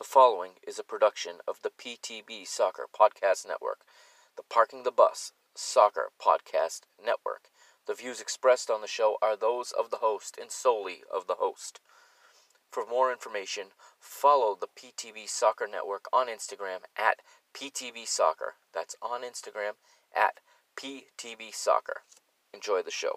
The following is a production of the PTB Soccer Podcast Network, the Parking the Bus Soccer Podcast Network. The views expressed on the show are those of the host and solely of the host. For more information, follow the PTB Soccer Network on Instagram at PTB Soccer. That's on Instagram at PTB Soccer. Enjoy the show.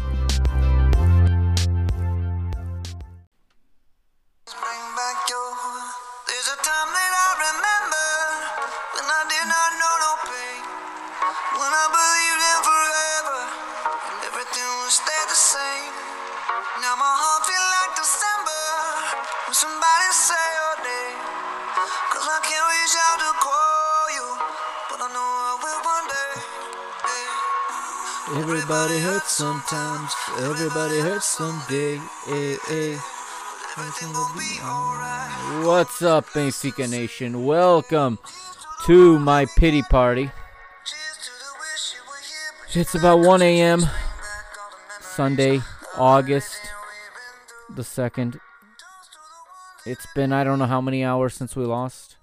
Everybody hurts sometimes. Everybody hurts someday. Eh, eh. Be alright. What's up, Benfica Nation? Welcome to my pity party. It's about 1 a.m. Sunday, August the 2nd. It's been I don't know how many hours since we lost.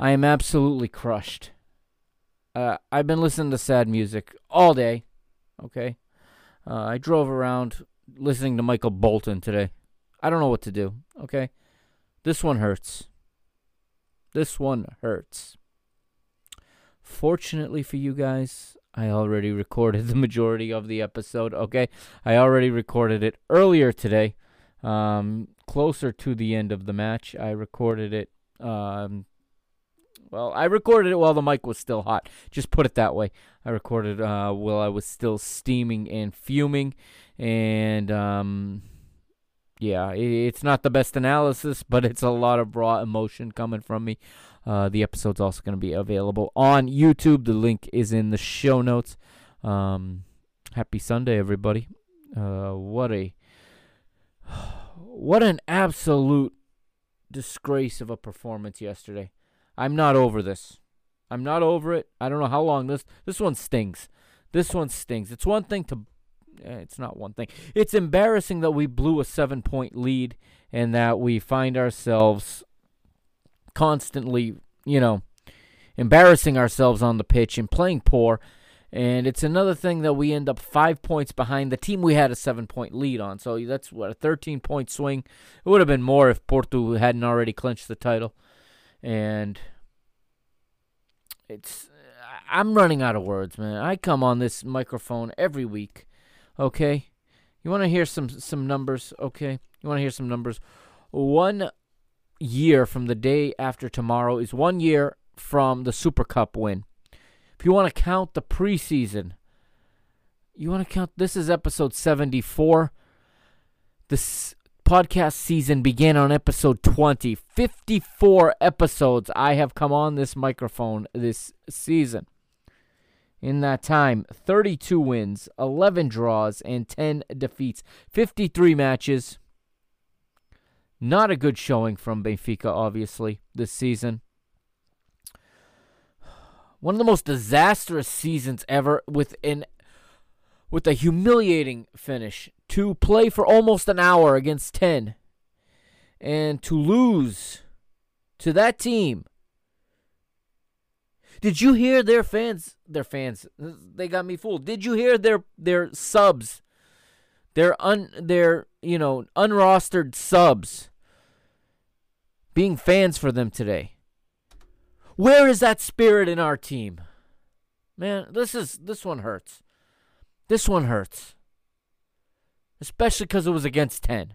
I am absolutely crushed. Uh, I've been listening to sad music all day. Okay. Uh, I drove around listening to Michael Bolton today. I don't know what to do. Okay. This one hurts. This one hurts. Fortunately for you guys, I already recorded the majority of the episode. Okay. I already recorded it earlier today. Um, closer to the end of the match. I recorded it. Um, well, I recorded it while the mic was still hot. Just put it that way. I recorded uh, while I was still steaming and fuming, and um, yeah, it's not the best analysis, but it's a lot of raw emotion coming from me. Uh, the episode's also going to be available on YouTube. The link is in the show notes. Um, happy Sunday, everybody. Uh, what a what an absolute disgrace of a performance yesterday. I'm not over this. I'm not over it. I don't know how long this this one stings. This one stings. It's one thing to eh, it's not one thing. It's embarrassing that we blew a 7-point lead and that we find ourselves constantly, you know, embarrassing ourselves on the pitch and playing poor. And it's another thing that we end up five points behind the team we had a seven point lead on. So that's what a 13 point swing. It would have been more if Porto hadn't already clinched the title. And it's I'm running out of words, man. I come on this microphone every week. Okay? You want to hear some some numbers, okay? You want to hear some numbers? One year from the day after tomorrow is one year from the Super Cup win. If you want to count the preseason, you want to count this is episode 74. This podcast season began on episode 20. 54 episodes I have come on this microphone this season. In that time, 32 wins, 11 draws, and 10 defeats. 53 matches. Not a good showing from Benfica, obviously, this season. One of the most disastrous seasons ever with an with a humiliating finish to play for almost an hour against 10 and to lose to that team. Did you hear their fans their fans they got me fooled. Did you hear their their subs? Their un their, you know, unrostered subs being fans for them today. Where is that spirit in our team? Man, this is this one hurts. This one hurts. Especially because it was against 10.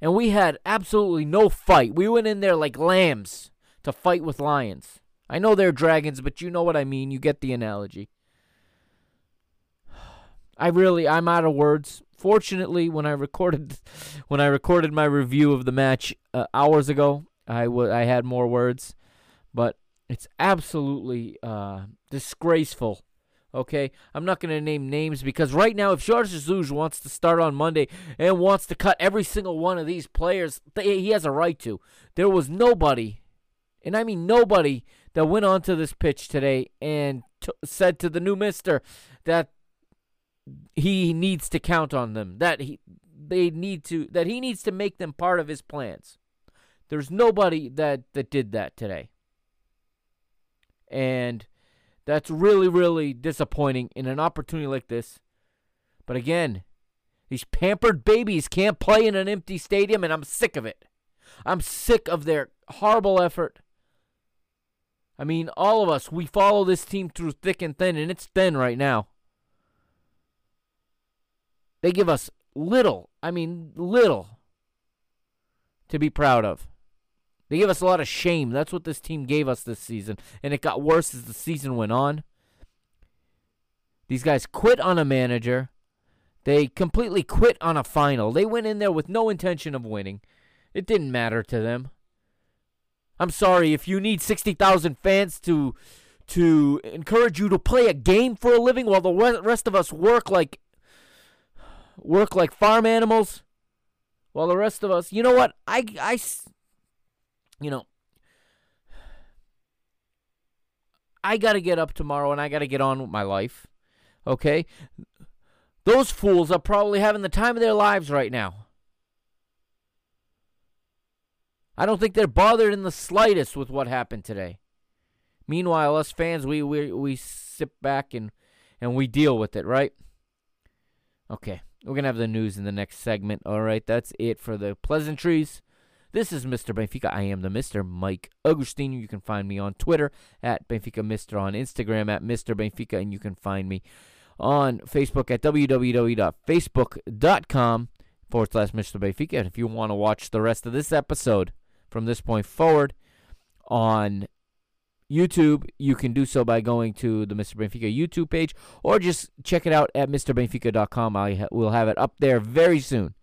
And we had absolutely no fight. We went in there like lambs to fight with lions. I know they're dragons, but you know what I mean. You get the analogy. I really, I'm out of words. Fortunately, when I recorded, when I recorded my review of the match uh, hours ago, I w- I had more words, but it's absolutely uh, disgraceful. Okay, I'm not going to name names because right now, if Jorge Jesus wants to start on Monday and wants to cut every single one of these players, he has a right to. There was nobody, and I mean nobody, that went onto this pitch today and t- said to the new Mister that he needs to count on them. That he they need to that he needs to make them part of his plans. There's nobody that that did that today. And that's really really disappointing in an opportunity like this. But again, these pampered babies can't play in an empty stadium and I'm sick of it. I'm sick of their horrible effort. I mean, all of us, we follow this team through thick and thin, and it's thin right now. They give us little, I mean, little to be proud of. They gave us a lot of shame. That's what this team gave us this season, and it got worse as the season went on. These guys quit on a manager. They completely quit on a final. They went in there with no intention of winning. It didn't matter to them. I'm sorry if you need 60,000 fans to to encourage you to play a game for a living while the rest of us work like work like farm animals while the rest of us you know what I I you know I got to get up tomorrow and I got to get on with my life. Okay? Those fools are probably having the time of their lives right now. I don't think they're bothered in the slightest with what happened today. Meanwhile, us fans, we we we sit back and and we deal with it, right? Okay, we're gonna have the news in the next segment. All right, that's it for the pleasantries. This is Mr. Benfica. I am the Mr. Mike Agostinho. You can find me on Twitter at Benfica Mister, on Instagram at Mr. Benfica, and you can find me on Facebook at www.facebook.com forward slash Mr. Benfica. And if you want to watch the rest of this episode, from this point forward on YouTube. You can do so by going to the Mr. Benfica YouTube page or just check it out at MrBenfica.com. I will have it up there very soon.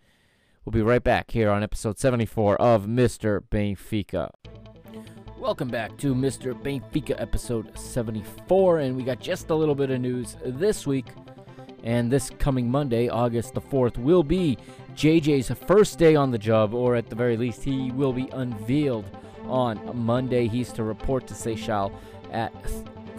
We'll be right back here on episode 74 of Mr. Benfica. Welcome back to Mr. Benfica episode 74, and we got just a little bit of news this week. And this coming Monday, August the 4th, will be JJ's first day on the job, or at the very least, he will be unveiled on Monday. He's to report to Seixal at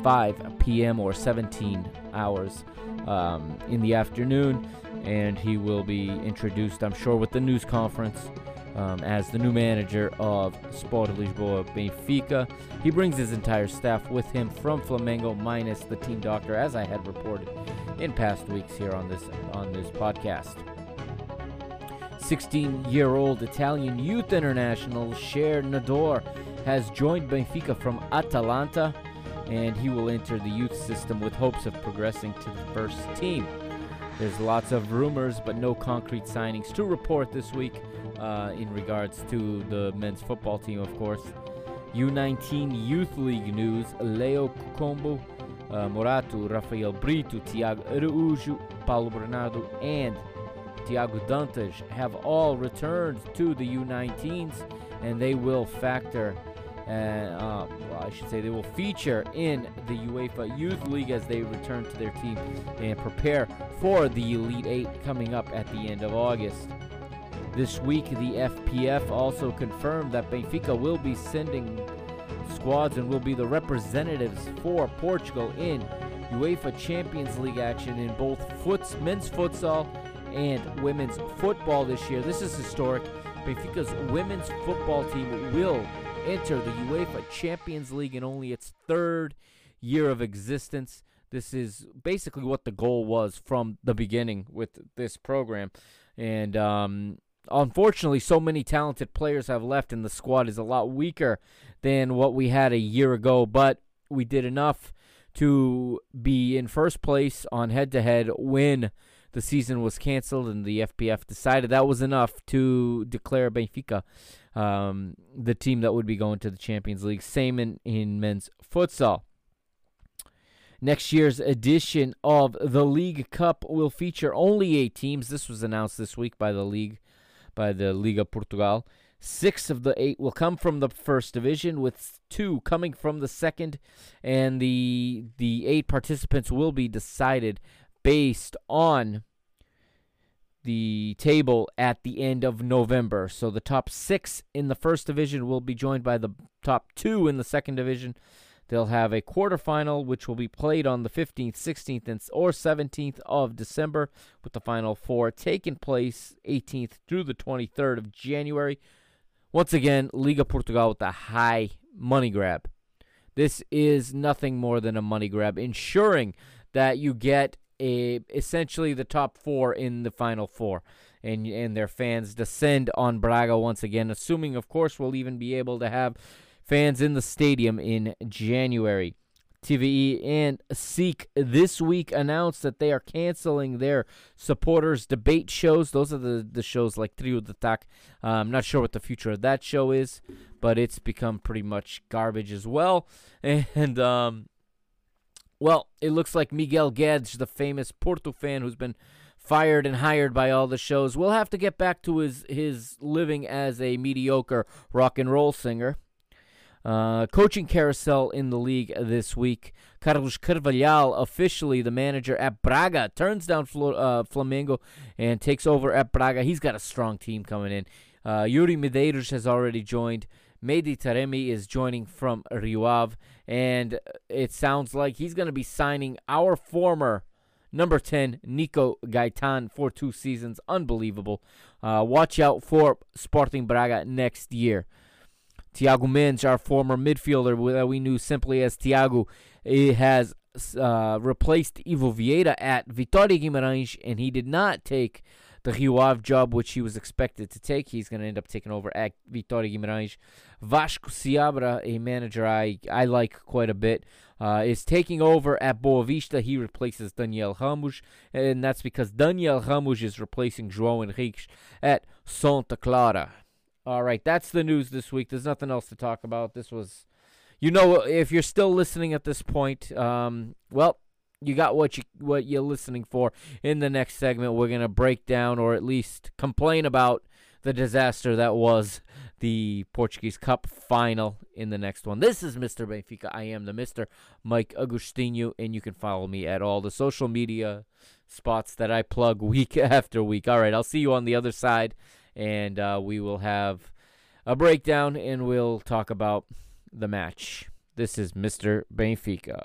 5 p.m. or 17 hours um, in the afternoon, and he will be introduced, I'm sure, with the news conference. Um, as the new manager of Sport Lisboa Benfica. He brings his entire staff with him from Flamengo, minus the team doctor, as I had reported in past weeks here on this on this podcast. 16 year old Italian youth international Cher Ndour has joined Benfica from Atalanta, and he will enter the youth system with hopes of progressing to the first team. There's lots of rumors, but no concrete signings to report this week uh, in regards to the men's football team, of course. U19 Youth League news Leo Combo, uh, Morato, Rafael Brito, Tiago Araújo, Paulo Bernardo, and Tiago Dantas have all returned to the U19s, and they will factor, uh, uh, well, I should say, they will feature in the UEFA Youth League as they return to their team and prepare for the Elite Eight coming up at the end of August. This week, the FPF also confirmed that Benfica will be sending squads and will be the representatives for Portugal in UEFA Champions League action in both men's futsal and women's football this year. This is historic. Benfica's women's football team will enter the UEFA Champions League in only its third year of existence. This is basically what the goal was from the beginning with this program. And um, unfortunately, so many talented players have left, and the squad is a lot weaker than what we had a year ago. But we did enough to be in first place on head to head, when the season was canceled, and the FPF decided that was enough to declare Benfica um, the team that would be going to the Champions League. Same in, in men's futsal. Next year's edition of the League Cup will feature only eight teams. This was announced this week by the league, by the Liga Portugal. Six of the eight will come from the first division, with two coming from the second, and the the eight participants will be decided based on the table at the end of November. So the top six in the first division will be joined by the top two in the second division. They'll have a quarterfinal, which will be played on the 15th, 16th, and, or 17th of December, with the final four taking place 18th through the 23rd of January. Once again, Liga Portugal with a high money grab. This is nothing more than a money grab, ensuring that you get a, essentially the top four in the final four. And, and their fans descend on Braga once again, assuming, of course, we'll even be able to have fans in the stadium in January. TVI and SIC this week announced that they are canceling their supporters debate shows. Those are the, the shows like Trio d'Ataque. Uh, I'm not sure what the future of that show is, but it's become pretty much garbage as well. And um, well, it looks like Miguel Guedes, the famous Porto fan who's been fired and hired by all the shows, will have to get back to his, his living as a mediocre rock and roll singer. Uh, coaching carousel in the league this week. Carlos Carvalhal, officially the manager at Braga, turns down uh, Flamengo and takes over at Braga. He's got a strong team coming in. Uh, Yuri Medeiros has already joined. Mehdi Taremi is joining from Rio Ave, and it sounds like he's going to be signing our former number 10, Nico Gaitan, for two seasons. Unbelievable. Uh, watch out for Sporting Braga next year. Tiago Mendes, our former midfielder that we knew simply as Tiago, has uh, replaced Ivo Vieira at Vitória Guimarães, and he did not take the Rio job, which he was expected to take. He's going to end up taking over at Vitória Guimarães. Vasco Seabra, a manager I, I like quite a bit, uh, is taking over at Boavista. He replaces Daniel Ramos, and that's because Daniel Ramos is replacing João Henriques at Santa Clara. All right, that's the news this week. There's nothing else to talk about. This was, you know, if you're still listening at this point, um, well, you got what you what you're listening for. In the next segment, we're gonna break down or at least complain about the disaster that was the Portuguese Cup final in the next one. This is Mr. Benfica. I am the Mr. Mike Agostinho, and you can follow me at all the social media spots that I plug week after week. All right, I'll see you on the other side and uh, we will have a breakdown and we'll talk about the match. This is Mr. Benfica.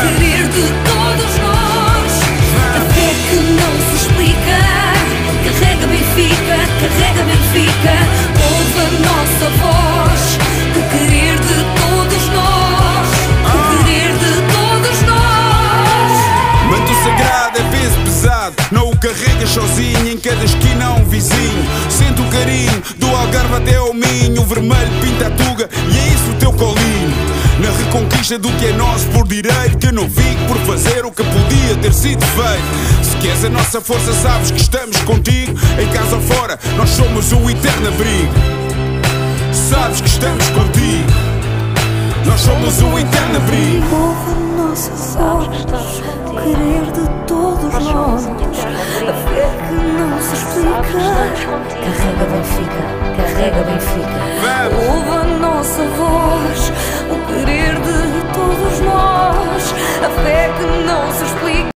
querer de todos nós. A fé que não se explica. Carrega Benfica, carrega Benfica. Ouve a nossa voz, o querer de todos nós. O querer de todos nós. Manto sagrado é peso pesado Não o carregas sozinho Em cada esquina um vizinho Sente o carinho Do Algarve até ao Minho O vermelho pinta a tuga E é isso o teu colinho Na reconquista do que é nosso por direito Que não fico por fazer o que podia ter sido feito Se queres a nossa força sabes que estamos contigo Em casa ou fora Nós somos o eterno abrigo Sabes que estamos contigo Nós somos o eterno abrigo. Ouve a nossa voz, o querer de todos nós. A fé que não se explica. Carrega Benfica, carrega Benfica. Vamos. Ouve a nossa voz, o querer de todos nós. A fé que não se explica.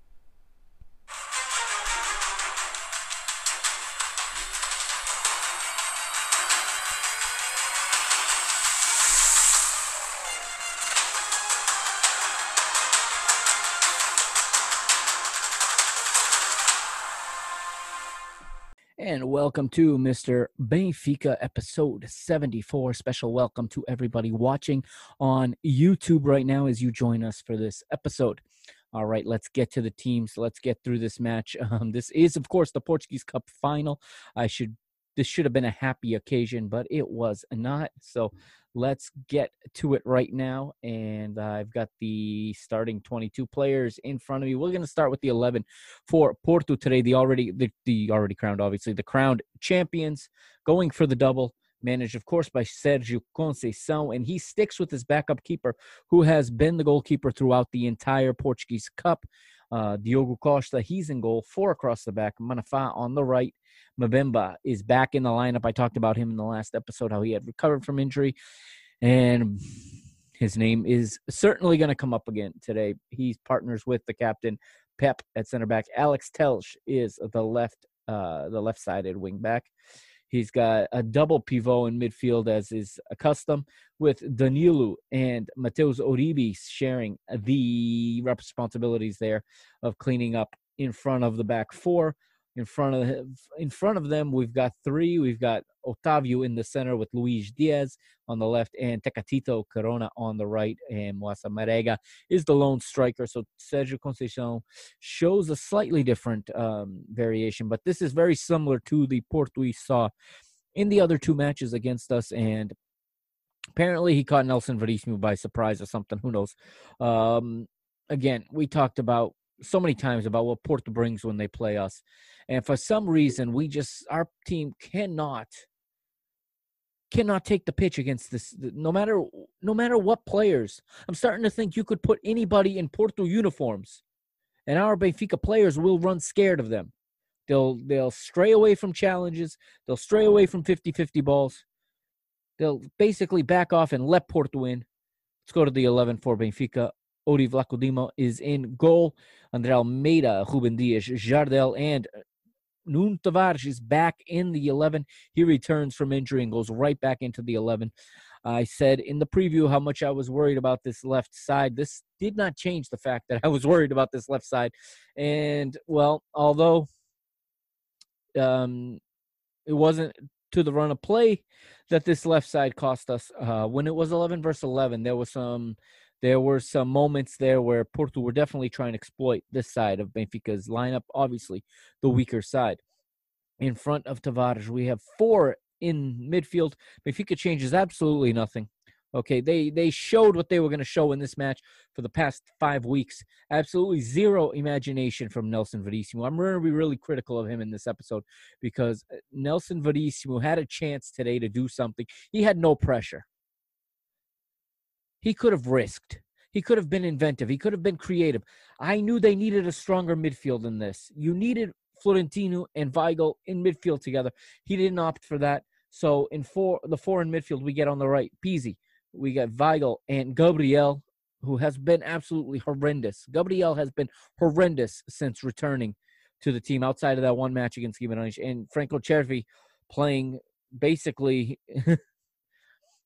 And welcome to Mr. Benfica episode 74. Special welcome to everybody watching on YouTube right now as you join us for this episode. All right, let's get to the teams. Let's get through this match. Um, this is, of course, the Portuguese Cup final. I should this should have been a happy occasion, but it was not. So let's get to it right now. And I've got the starting 22 players in front of me. We're going to start with the 11 for Porto today. The already the, the already crowned, obviously the crowned champions, going for the double. Managed, of course, by Sergio Conceição, and he sticks with his backup keeper, who has been the goalkeeper throughout the entire Portuguese Cup. Uh, Diogo Costa, he's in goal, four across the back. Manafá on the right. Mbemba is back in the lineup. I talked about him in the last episode, how he had recovered from injury. And his name is certainly going to come up again today. He's partners with the captain, Pepe, at center back. Alex Telles is the left, uh, the left-sided wing back. He's got a double pivot in midfield, as is custom, with Danilo and Mateus Uribe sharing the responsibilities there of cleaning up in front of the back four. In front of in front of them, we've got three. We've got Otavio in the center with Luis Diaz on the left and Tecatito Corona on the right. And Moussa Marega is the lone striker. So Sergio Conceição shows a slightly different um, variation, but this is very similar to the port we saw in the other two matches against us. And apparently, he caught Nelson Veríssimo by surprise or something. Who knows? Um, again, we talked about so many times about what Porto brings when they play us. And for some reason, we just our team cannot cannot take the pitch against this no matter no matter what players. I'm starting to think you could put anybody in Porto uniforms and our Benfica players will run scared of them. They'll they'll stray away from challenges, they'll stray away from 50-50 balls. They'll basically back off and let Porto in. Let's go to the 11 for Benfica. Odi Vlachodimos is in goal. Andre Almeida, Ruben Dias, Jardel, and Nuno Tavares is back in the 11. He returns from injury and goes right back into the 11. I said in the preview how much I was worried about this left side. This did not change the fact that I was worried about this left side. And, well, although um, it wasn't to the run of play that this left side cost us, uh, when it was 11 versus 11, there was some there were some moments there where Porto were definitely trying to exploit this side of Benfica's lineup, obviously the weaker side. In front of Tavares, we have four in midfield. Benfica changes absolutely nothing. Okay, they they showed what they were going to show in this match for the past five weeks. Absolutely zero imagination from Nelson Verissimo. I'm going to be really critical of him in this episode because uh, Nelson Verissimo had a chance today to do something. He had no pressure he could have risked. He could have been inventive. He could have been creative. I knew they needed a stronger midfield than this. You needed Florentino and Weigl in midfield together. He didn't opt for that. So in four, the four in midfield, we get on the right Pizzi. We got Weigl and Gabriel, who has been absolutely horrendous. Gabriel has been horrendous since returning to the team outside of that one match against Guimarães. And Franco Cervi playing basically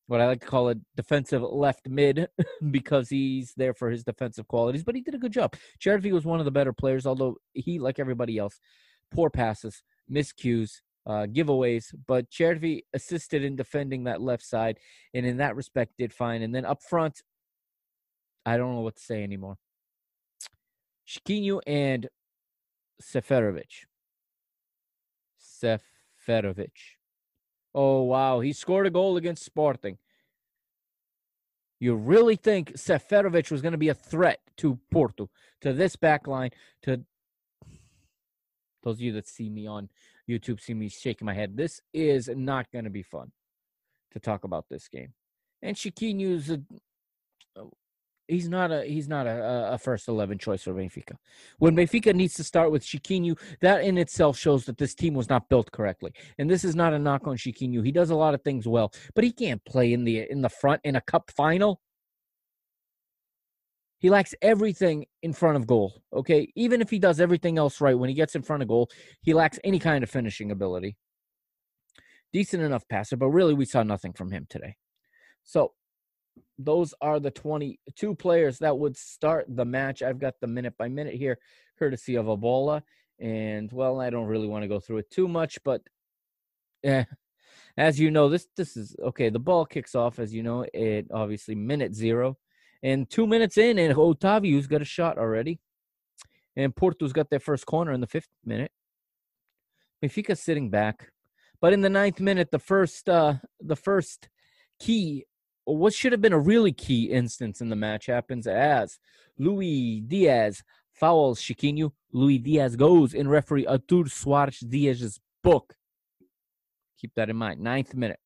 what I like to call a defensive left mid because he's there for his defensive qualities, but he did a good job. Chervi was one of the better players, although he, like everybody else, poor passes, miscues, uh, giveaways, but Chervi assisted in defending that left side, and in that respect did fine. And then up front, I don't know what to say anymore. Chiquinho and Seferovic. Seferovic. Oh, wow. He scored a goal against Sporting. You really think Seferovic was going to be a threat to Porto, to this back line, to those of you that see me on YouTube, see me shaking my head. This is not going to be fun to talk about this game. And Chiquinho's a uh, he's not a he's not a, a- first eleven choice for Benfica. When uh-huh. Benfica needs to start with Chiquinho, that in itself shows that this team was not built correctly. And this is not a knock on Chiquinho. He does a lot of things well, but he can't play in the in the front in a cup final. He lacks everything in front of goal. Okay, even if he does everything else right, when he gets in front of goal, he lacks any kind of finishing ability. Decent enough passer, but really we saw nothing from him today. So those are the 22 players that would start the match. I've got the minute by minute here, courtesy of A Bola. And well, I don't really want to go through it too much, but eh, as you know, this this is okay. The ball kicks off, as you know, it obviously minute zero. And two minutes in, and Otavio's got a shot already. And Porto's got their first corner in the fifth minute. Benfica sitting back. But in the ninth minute, the first uh the first key what should have been a really key instance in the match happens as Luis Diaz fouls Chiquinho. Luis Diaz goes in referee Artur Soares Dias's book. Keep that in mind. Ninth minute.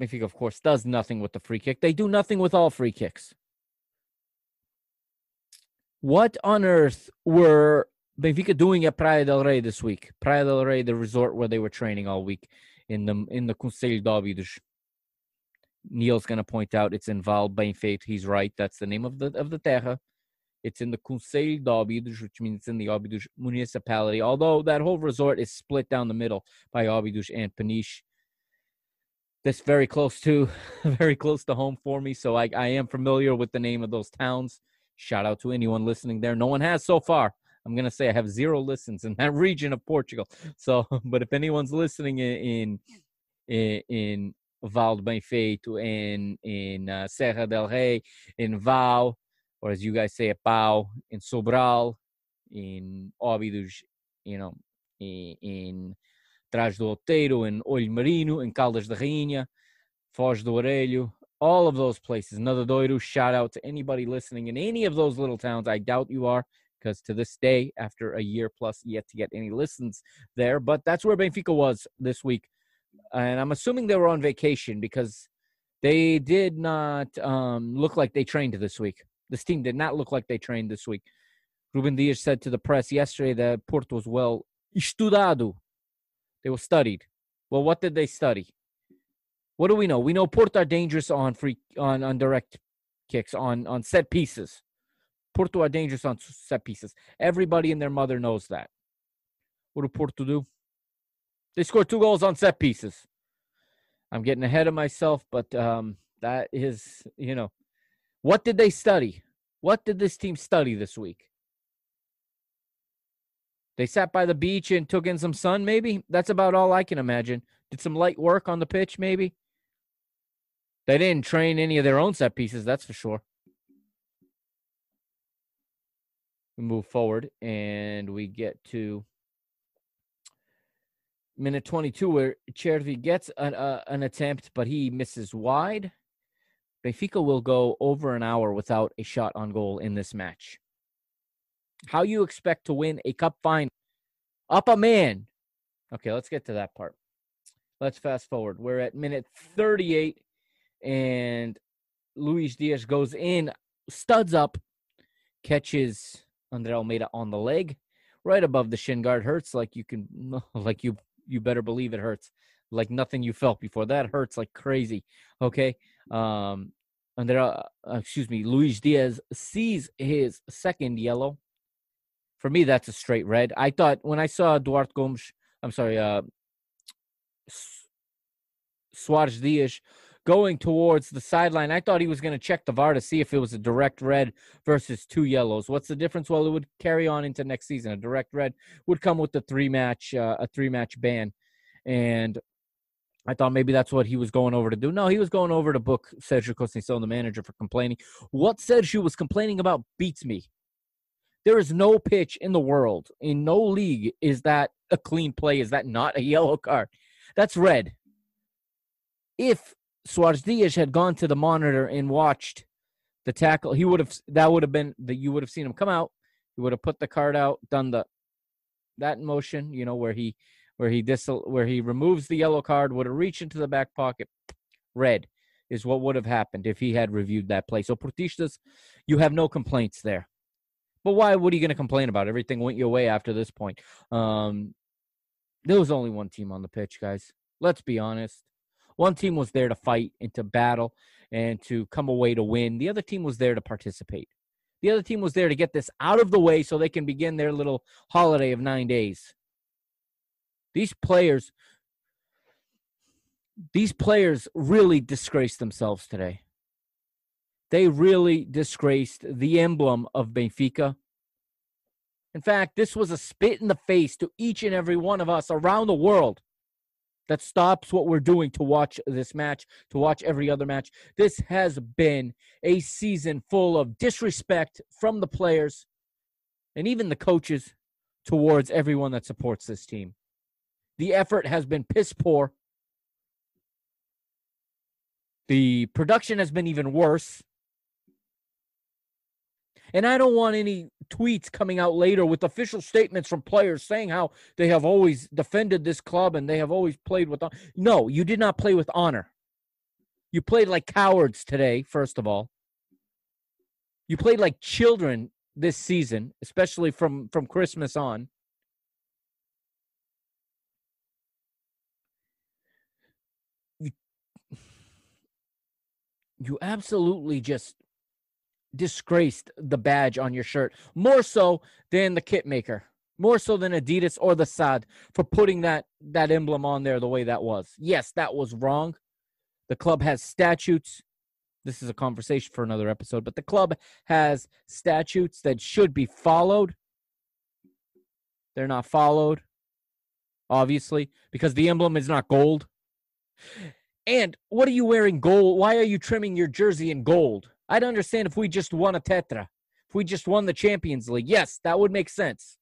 Benfica, of course, does nothing with the free kick. They do nothing with all free kicks. What on earth were Benfica doing at Praia D'El Rey this week? Praia D'El Rey, the resort where they were training all week in the in the Concelho de Óbidos. Neil's going to point out it's in Val Bem Feito. He's right. That's the name of the of the terra. It's in the Concelho de Óbidos, which means it's in the Óbidos municipality. Although that whole resort is split down the middle by Óbidos and Peniche. That's very close to very close to home for me, so I, I am familiar with the name of those towns. Shout out to anyone listening there. No one has so far. I'm gonna say I have zero listens in that region of Portugal. So, but if anyone's listening in in in Val de Benfeito, in in uh, Serra del Rey, in Val, or as you guys say, Pau, in Sobral, in Óbidos, you know, in, in Trás do Outeiro, in Olho Marinho, in Caldas da Rainha, Foz do Arelho, all of those places. Another Doiro, shout out to anybody listening in any of those little towns. I doubt you are because to this day, after a year plus, yet to get any listens there. But that's where Benfica was this week, and I'm assuming they were on vacation because they did not um, look like they trained this week. This team did not look like they trained this week. Ruben Dias said to the press yesterday that Porto was well estudado. They were studied. Well, what did they study? What do we know? We know Porto are dangerous on free on on direct kicks on on set pieces. Porto are dangerous on set pieces. Everybody and their mother knows that. What do Porto do? They score two goals on set pieces. I'm getting ahead of myself, but um, that is, you know, what did they study? What did this team study this week? They sat by the beach and took in some sun, maybe? That's about all I can imagine. Did some light work on the pitch, maybe? They didn't train any of their own set pieces, that's for sure. We move forward and we get to minute 22 where Chervi gets an, uh, an attempt, but he misses wide. Benfica will go over an hour without a shot on goal in this match. How you expect to win a cup final? Up a man. Okay, let's get to that part. Let's fast forward. We're at minute 38, and Luis Diaz goes in, studs up, catches Andre Almeida on the leg, right above the shin guard. Hurts like you can, like you you better believe it hurts, like nothing you felt before. That hurts like crazy. Okay, um, Andre, uh, excuse me, Luis Diaz sees his second yellow. For me, that's a straight red. I thought when I saw Duarte Gomes, I'm sorry, uh, Soares Dias going towards the sideline, I thought he was going to check the VAR to see if it was a direct red versus two yellows. What's the difference? Well, it would carry on into next season. A direct red would come with the three match, uh, a three match ban, and I thought maybe that's what he was going over to do. No, he was going over to book Sergio Conceição, the manager, for complaining. What Sergio was complaining about beats me. There is no pitch in the world, in no league, is that a clean play? Is that not a yellow card? That's red. If Soares Dias had gone to the monitor and watched the tackle, he would have that would have been that you would have seen him come out. He would have put the card out, done the that motion, you know, where he where he dis where he removes the yellow card, would have reached into the back pocket, red. is what would have happened if he had reviewed that play. So Portistas, you have no complaints there. But why? What are you going to complain about? Everything went your way after this point. Um, there was only one team on the pitch, guys. Let's be honest. One team was there to fight and to battle and to come away to win. The other team was there to participate. The other team was there to get this out of the way so they can begin their little holiday of nine days. These players, these players really disgraced themselves today. They really disgraced the emblem of Benfica. In fact, this was a spit in the face to each and every one of us around the world that stops what we're doing to watch this match, to watch every other match. This has been a season full of disrespect from the players and even the coaches towards everyone that supports this team. The effort has been piss poor. The production has been even worse. And I don't want any tweets coming out later with official statements from players saying how they have always defended this club and they have always played with honor. No, you did not play with honor. You played like cowards today, first of all. You played like children this season, especially from from Christmas on. You, you absolutely just disgraced the badge on your shirt more so than the kit maker more so than adidas or the SAD for putting that that emblem on there the way that was. Yes that was wrong. The club has statutes. This is a conversation for another episode but the club has statutes that should be followed. They're not followed obviously because the emblem is not gold. And what are you wearing gold? Why are you trimming your jersey in gold I'd understand if we just won a Tetra, if we just won the Champions League. Yes, that would make sense.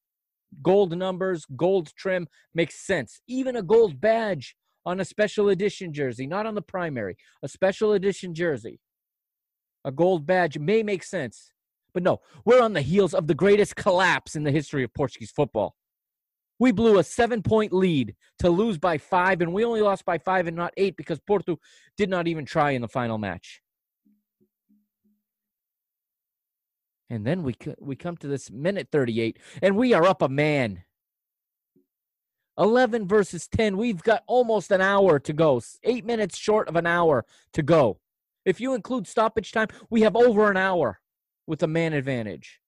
Gold numbers, gold trim makes sense. Even a gold badge on a special edition jersey, not on the primary, a special edition jersey. A gold badge may make sense. But no, we're on the heels of the greatest collapse in the history of Portuguese football. We blew a seven point lead to lose by five, and we only lost by five and not eight because Porto did not even try in the final match. And then we we come to this minute 38 and we are up a man. 11 versus 10. We've got almost an hour to go. 8 minutes short of an hour to go. If you include stoppage time, we have over an hour with a man advantage.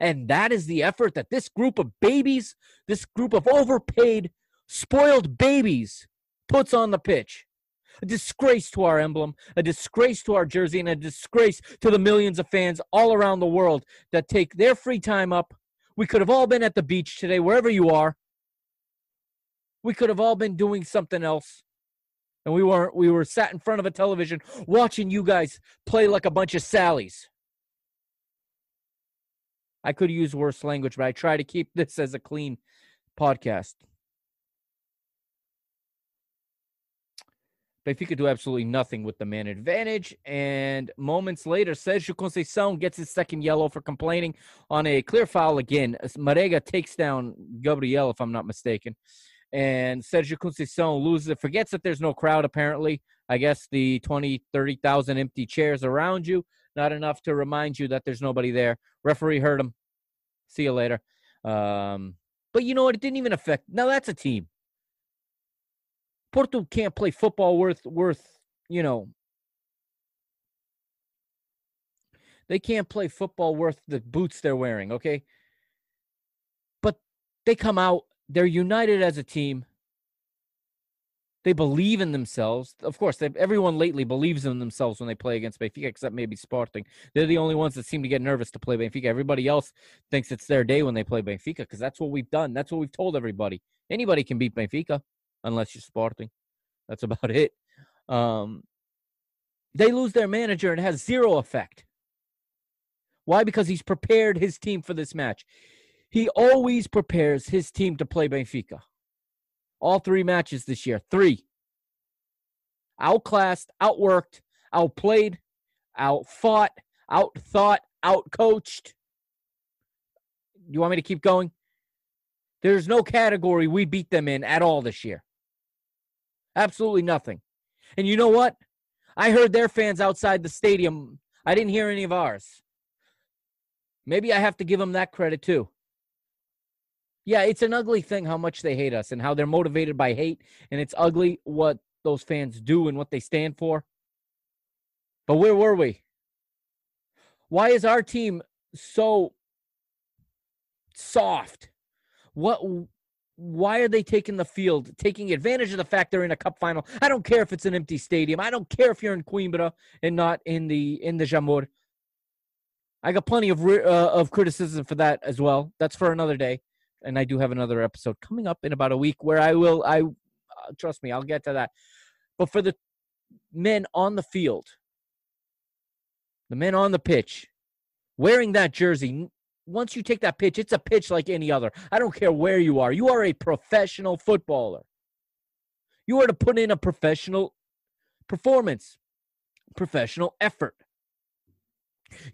And that is the effort that this group of babies, this group of overpaid, spoiled babies puts on the pitch a disgrace to our emblem, a disgrace to our jersey, and a disgrace to the millions of fans all around the world that take their free time up. We could have all been at the beach today, wherever you are. We could have all been doing something else. And we weren't, we were sat in front of a television watching you guys play like a bunch of Sallys. I could use worse language, but I try to keep this as a clean podcast. Benfica do absolutely nothing with the man advantage. And moments later, Sergio Conceição gets his second yellow for complaining on a clear foul again. Marega takes down Gabriel, if I'm not mistaken. And Sergio Conceição loses it, forgets that there's no crowd, apparently. I guess the 20, 30,000 empty chairs around you, not enough to remind you that there's nobody there. Referee heard him. See you later. Um, but you know what? It didn't even affect. Now that's a team. Porto can't play football worth worth, you know. They can't play football worth the boots they're wearing, okay? But they come out, they're united as a team. They believe in themselves. Of course, everyone lately believes in themselves when they play against Benfica, except maybe Sporting. They're the only ones that seem to get nervous to play Benfica. Everybody else thinks it's their day when they play Benfica because that's what we've done. That's what we've told everybody. Anybody can beat Benfica unless you're Sporting. That's about it. Um, they lose their manager and it has zero effect. Why? Because he's prepared his team for this match. He always prepares his team to play Benfica. All three matches this year, three. Outclassed, outworked, outplayed, outfought, outthought, outcoached. You want me to keep going? There's no category we beat them in at all this year. Absolutely nothing. And you know what? I heard their fans outside the stadium. I didn't hear any of ours. Maybe I have to give them that credit too. Yeah, it's an ugly thing how much they hate us and how they're motivated by hate, and it's ugly what those fans do and what they stand for. But where were we? Why is our team so soft? What why are they taking the field, taking advantage of the fact they're in a cup final? I don't care if it's an empty stadium. I don't care if you're in Coimbra and not in the in the Jamor. I got plenty of uh, of criticism for that as well. That's for another day, and I do have another episode coming up in about a week where I will. I uh, trust me, I'll get to that. But for the men on the field, the men on the pitch, wearing that jersey, once you take that pitch, it's a pitch like any other. I don't care where you are. You are a professional footballer. You are to put in a professional performance, professional effort.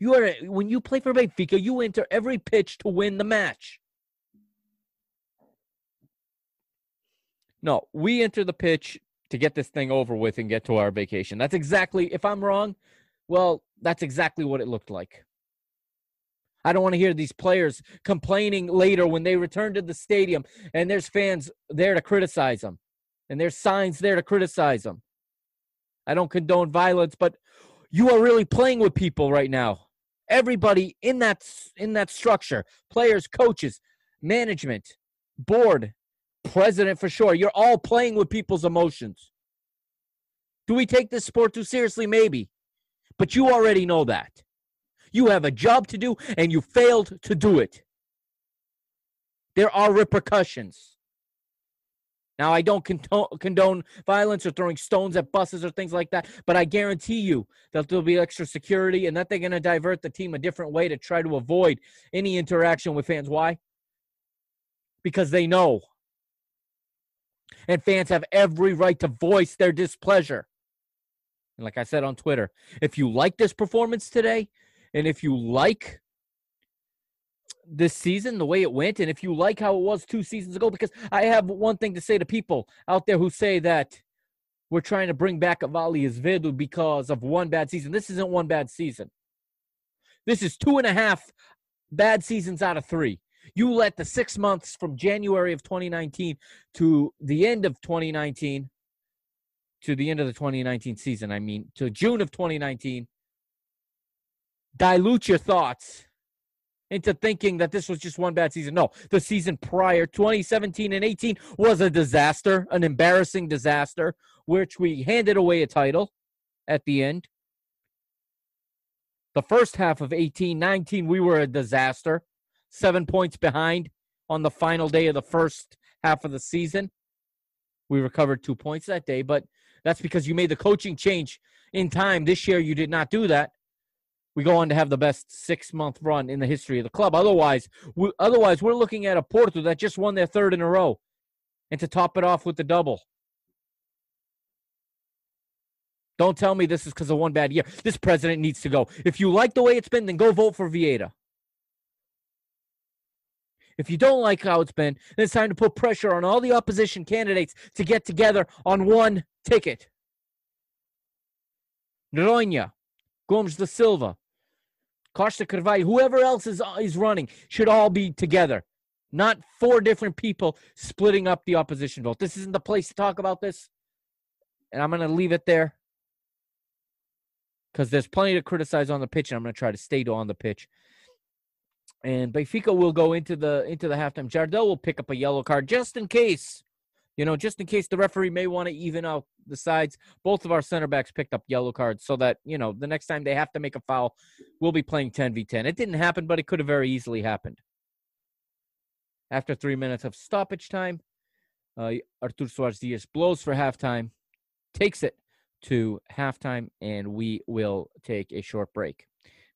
You are when you play for Benfica, you enter every pitch to win the match. No, we enter the pitch to get this thing over with and get to our vacation. That's exactly if I'm wrong, well, that's exactly what it looked like. I don't want to hear these players complaining later when they return to the stadium and there's fans there to criticize them and there's signs there to criticize them. I don't condone violence, but you are really playing with people right now. Everybody in that in that structure, players, coaches, management, board, president for sure. You're all playing with people's emotions. Do we take this sport too seriously? Maybe. But you already know that. You have a job to do and you failed to do it. There are repercussions. Now, I don't condone, violence or throwing stones at buses or things like that, but I guarantee you that there'll be extra security and that they're going to divert the team a different way to try to avoid any interaction with fans. Why? Because they know. And fans have every right to voice their displeasure. And like I said on Twitter, if you like this performance today, and if you like this season, the way it went, and if you like how it was two seasons ago, because I have one thing to say to people out there who say that we're trying to bring back Avali Vedu because of one bad season. This isn't one bad season. This is two and a half bad seasons out of three. You let the six months from January of 2019 to the end of 2019, to the end of the 2019 season, I mean, to June of 2019, dilute your thoughts into thinking that this was just one bad season. No, the season prior, 2017 and 18, was a disaster, an embarrassing disaster, which we handed away a title at the end. The first half of 18 19, we were a disaster, seven points behind on the final day of the first half of the season. We recovered two points that day, but that's because you made the coaching change in time. This year, you did not do that we go on to have the best six month run in the history of the club. Otherwise, we, otherwise we're looking at a Porto that just won their third in a row, and to top it off with the double. Don't tell me this is because of one bad year. This president needs to go. If you like the way it's been, then go vote for Vieira. If you don't like how it's been, then it's time to put pressure on all the opposition candidates to get together on one ticket. Noronha, Gomes da Silva, Costa Carvalho, whoever else is uh, is running should all be together, not four different people splitting up the opposition vote. This isn't the place to talk about this, and I'm going to leave it there because there's plenty to criticize on the pitch, and I'm going to try to stay on the pitch. And Benfica will go into the into the halftime. Jardel will pick up a yellow card just in case you know, just in case the referee may want to even out the sides. Both of our center backs picked up yellow cards so that, you know, the next time they have to make a foul, we'll be playing 10v10. It didn't happen, but it could have very easily happened. After three minutes of stoppage time, uh, Artur Soares Dias blows for halftime, takes it to halftime, and we will take a short break.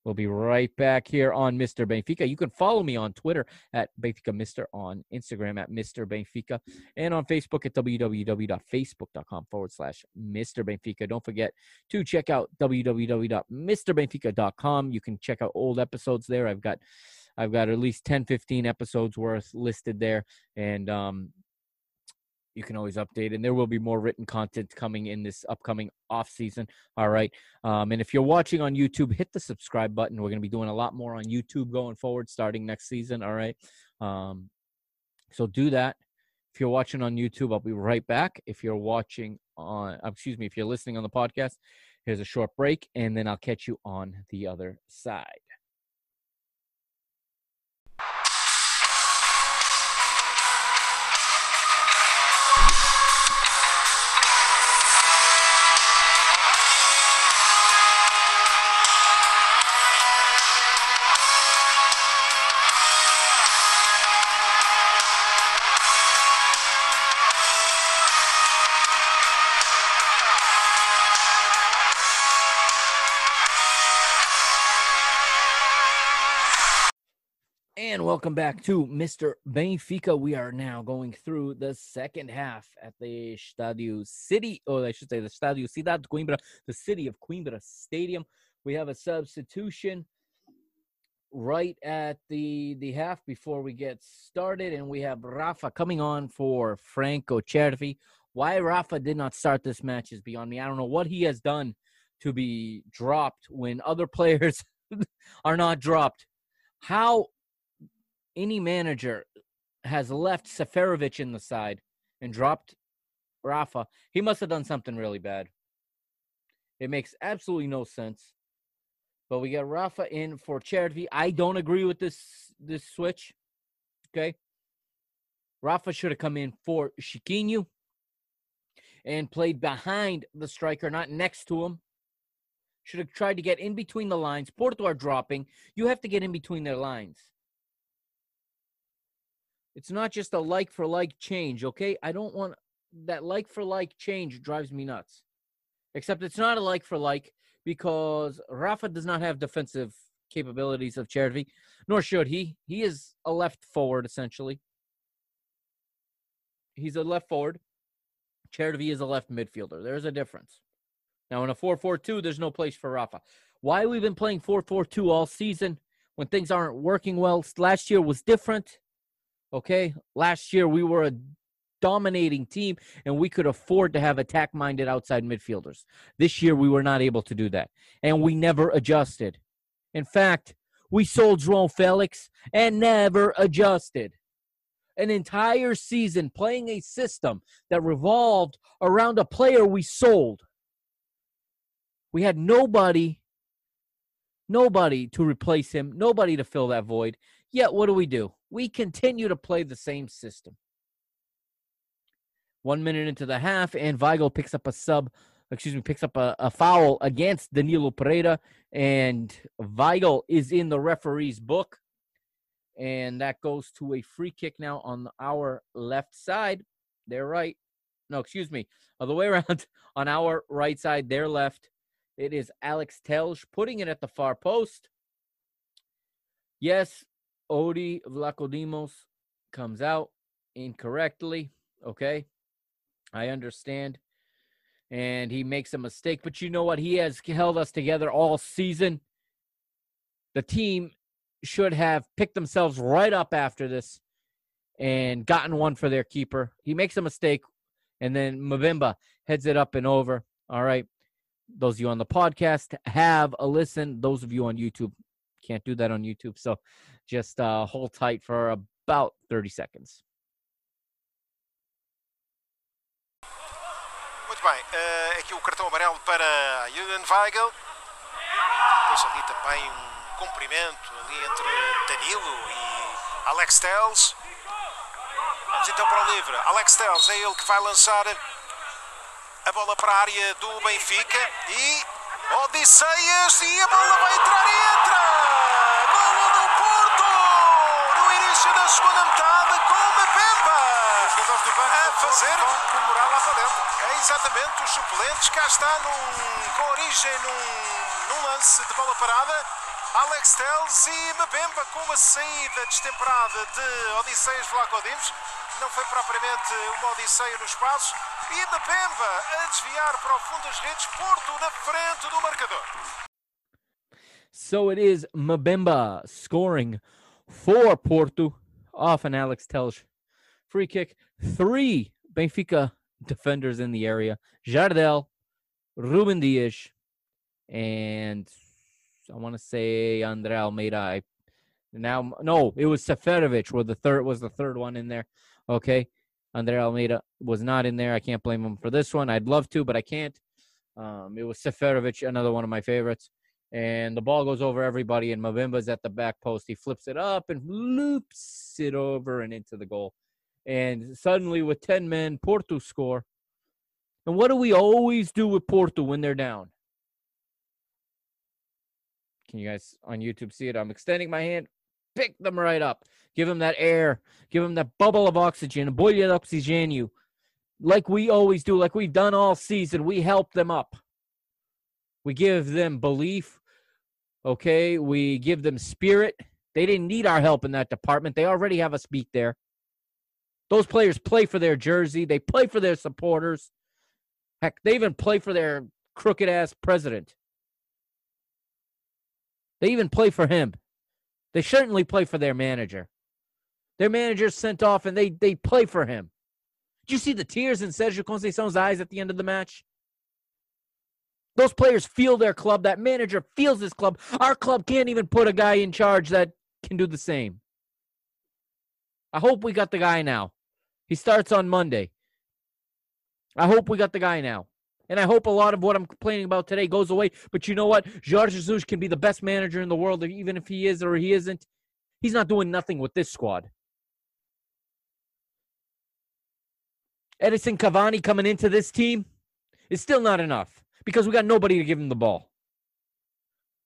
We'll be right back here on Mr. Benfica. You can follow me on Twitter at Benfica Mister, on Instagram at Mr. Benfica, and on Facebook at www.facebook.com forward slash Mr. Benfica. Don't forget to check out www.mrbenfica.com. You can check out old episodes there. I've got I've got at least 10, 15 episodes worth listed there. And um, you can always update, and there will be more written content coming in this upcoming off season. All right, um, and if you're watching on YouTube, hit the subscribe button. We're going to be doing a lot more on YouTube going forward, starting next season. All right, um, so do that. If you're watching on YouTube, I'll be right back. If you're watching on, uh, excuse me, if you're listening on the podcast, here's a short break, and then I'll catch you on the other side. Welcome back to Mr. Benfica. We are now going through the second half at the Stadio City, or I should say the Stadio Cidade de Coimbra, the city of Coimbra Stadium. We have a substitution right at the the half before we get started, and we have Rafa coming on for Franco Cervi. Why Rafa did not start this match is beyond me. I don't know what he has done to be dropped when other players are not dropped. How any manager has left Seferovic in the side and dropped Rafa, he must have done something really bad. It makes absolutely no sense. But we got Rafa in for Cervi. I don't agree with this this switch. Okay. Rafa should have come in for Chiquinho and played behind the striker, not next to him. Should have tried to get in between the lines. Porto are dropping. You have to get in between their lines. It's not just a like for like change, okay? I don't want that like for like change drives me nuts. Except it's not a like for like because Rafa does not have defensive capabilities of Cervi, nor should he. He is a left forward essentially. He's a left forward. Cervi is a left midfielder. There's a difference. Now in a 4-4-2, there's no place for Rafa. Why we've been playing 4-4-2 all season when things aren't working well? Last year was different. Okay, last year we were a dominating team and we could afford to have attack minded outside midfielders. This year we were not able to do that and we never adjusted. In fact, we sold João Felix and never adjusted. An entire season playing a system that revolved around a player we sold. We had nobody, nobody to replace him, nobody to fill that void. Yet, what do we do? We continue to play the same system. One minute into the half, and Weigl picks up a sub, excuse me, picks up a, a foul against Danilo Pereira, and Weigl is in the referee's book. And that goes to a free kick now on our left side. They're right. No, excuse me. Other way around. on our right side, their left. It is Alex Telles putting it at the far post. Yes, Odi Vlachodimos comes out incorrectly. Okay. I understand. And he makes a mistake. But you know what? He has held us together all season. The team should have picked themselves right up after this and gotten one for their keeper. He makes a mistake, and then Mbemba heads it up and over. All right. Those of you on the podcast have a listen. Those of you on YouTube can't do that on YouTube. So just uh, hold tight for about 30 seconds. Muito bem, eh, aqui o cartão amarelo para Julian Weigl. Depois ali também um cumprimento ali entre Danilo e Alex Telles. Vamos então para o livre. Alex Telles é ele que vai lançar a bola para a área do Benfica e Odisseas e a bola vai entrar e entra! Da segunda metade com Mbemba! Os jogadores do banco a fazer comemorar lá para dentro. É exatamente os suplentes. Cá está num, com origem num, num lance de bola parada. Alex Telles e Mbemba com uma saída destemperada de Odisseias Vlacodimos. Não foi propriamente uma odisseia nos passos. E Mbemba a desviar para o fundo das redes. Porto na frente do marcador. So it is Mbemba scoring for Porto off an Alex Telles free kick. Three Benfica defenders in the area: Jardel, Ruben Dias, and I want to say Andre Almeida. I, now, no, it was Seferovic. Where the third was the third one in there. Okay, Andre Almeida was not in there. I can't blame him for this one. I'd love to, but I can't. Um, it was Seferovic, another one of my favorites. And the ball goes over everybody, and Mbemba's at the back post. He flips it up and loops it over and into the goal. And suddenly, with 10 men, Porto score. And what do we always do with Porto when they're down? Can you guys on YouTube see it? I'm extending my hand. Pick them right up. Give them that air. Give them that bubble of oxygen. Bolha de you. Like we always do, like we've done all season. We help them up. We give them belief. Okay. We give them spirit. They didn't need our help in that department. They already have us beat there. Those players play for their jersey. They play for their supporters. Heck, they even play for their crooked ass president. They even play for him. They certainly play for their manager. Their manager's sent off and they they play for him. Did you see the tears in Sergio Conceição's eyes at the end of the match? Those players feel their club. That manager feels his club. Our club can't even put a guy in charge that can do the same. I hope we got the guy now. He starts on Monday. I hope we got the guy now. And I hope a lot of what I'm complaining about today goes away. But you know what? Jorge Jesus can be the best manager in the world, even if he is or he isn't. He's not doing nothing with this squad. Edinson Cavani coming into this team is still not enough because we got nobody to give him the ball.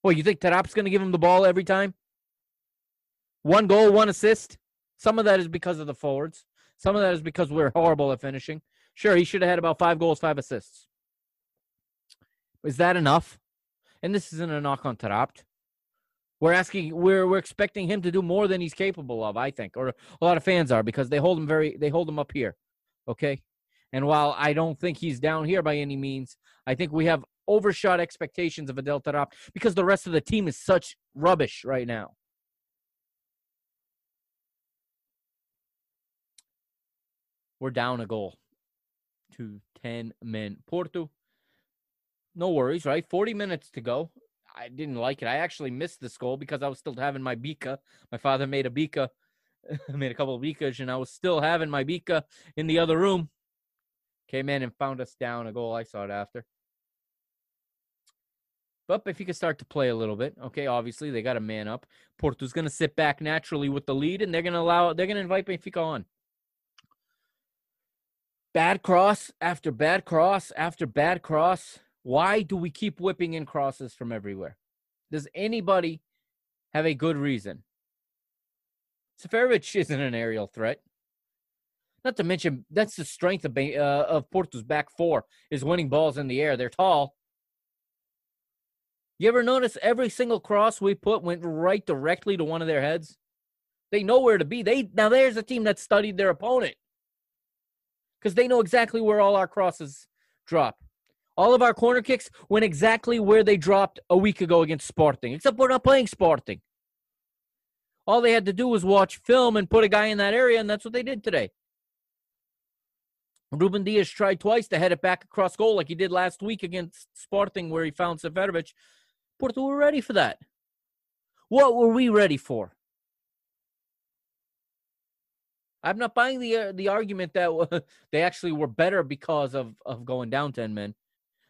Well, you think Taarabt's going to give him the ball every time? One goal, one assist. Some of that is because of the forwards. Some of that is because we're horrible at finishing. Sure, he should have had about five goals, five assists. Is that enough? And this isn't a knock on Taarabt. We're asking, we're we're expecting him to do more than he's capable of. I think, or a lot of fans are because they hold him very, they hold him up here. Okay, and while I don't think he's down here by any means, I think we have overshot expectations of Adel Taarabt because the rest of the team is such rubbish right now. We're down a goal to 10 men. Porto, no worries, right? 40 minutes to go. I didn't like it. I actually missed this goal because I was still having my bica. My father made a bica, made a couple of bicas, and I was still having my bica in the other room. Came in and found us down a goal. I saw it after. But if you could start to play a little bit, okay, obviously they got a man up. Porto's going to sit back naturally with the lead, and they're going to allow, they're going to invite Benfica on. Bad cross after bad cross after bad cross. Why do we keep whipping in crosses from everywhere? Does anybody have a good reason? Seferovic isn't an aerial threat. Not to mention, that's the strength of uh, of Porto's back four is winning balls in the air. They're tall. You ever notice every single cross we put went right directly to one of their heads? They know where to be. They now there's a team that studied their opponent because they know exactly where all our crosses drop. All of our corner kicks went exactly where they dropped a week ago against Sporting, except we're not playing Sporting. All they had to do was watch film and put a guy in that area, and that's what they did today. Ruben Dias tried twice to head it back across goal like he did last week against Sporting, where he found Seferovic. Porto were ready for that. What were we ready for? I'm not buying the uh, the argument that they actually were better because of of going down ten men.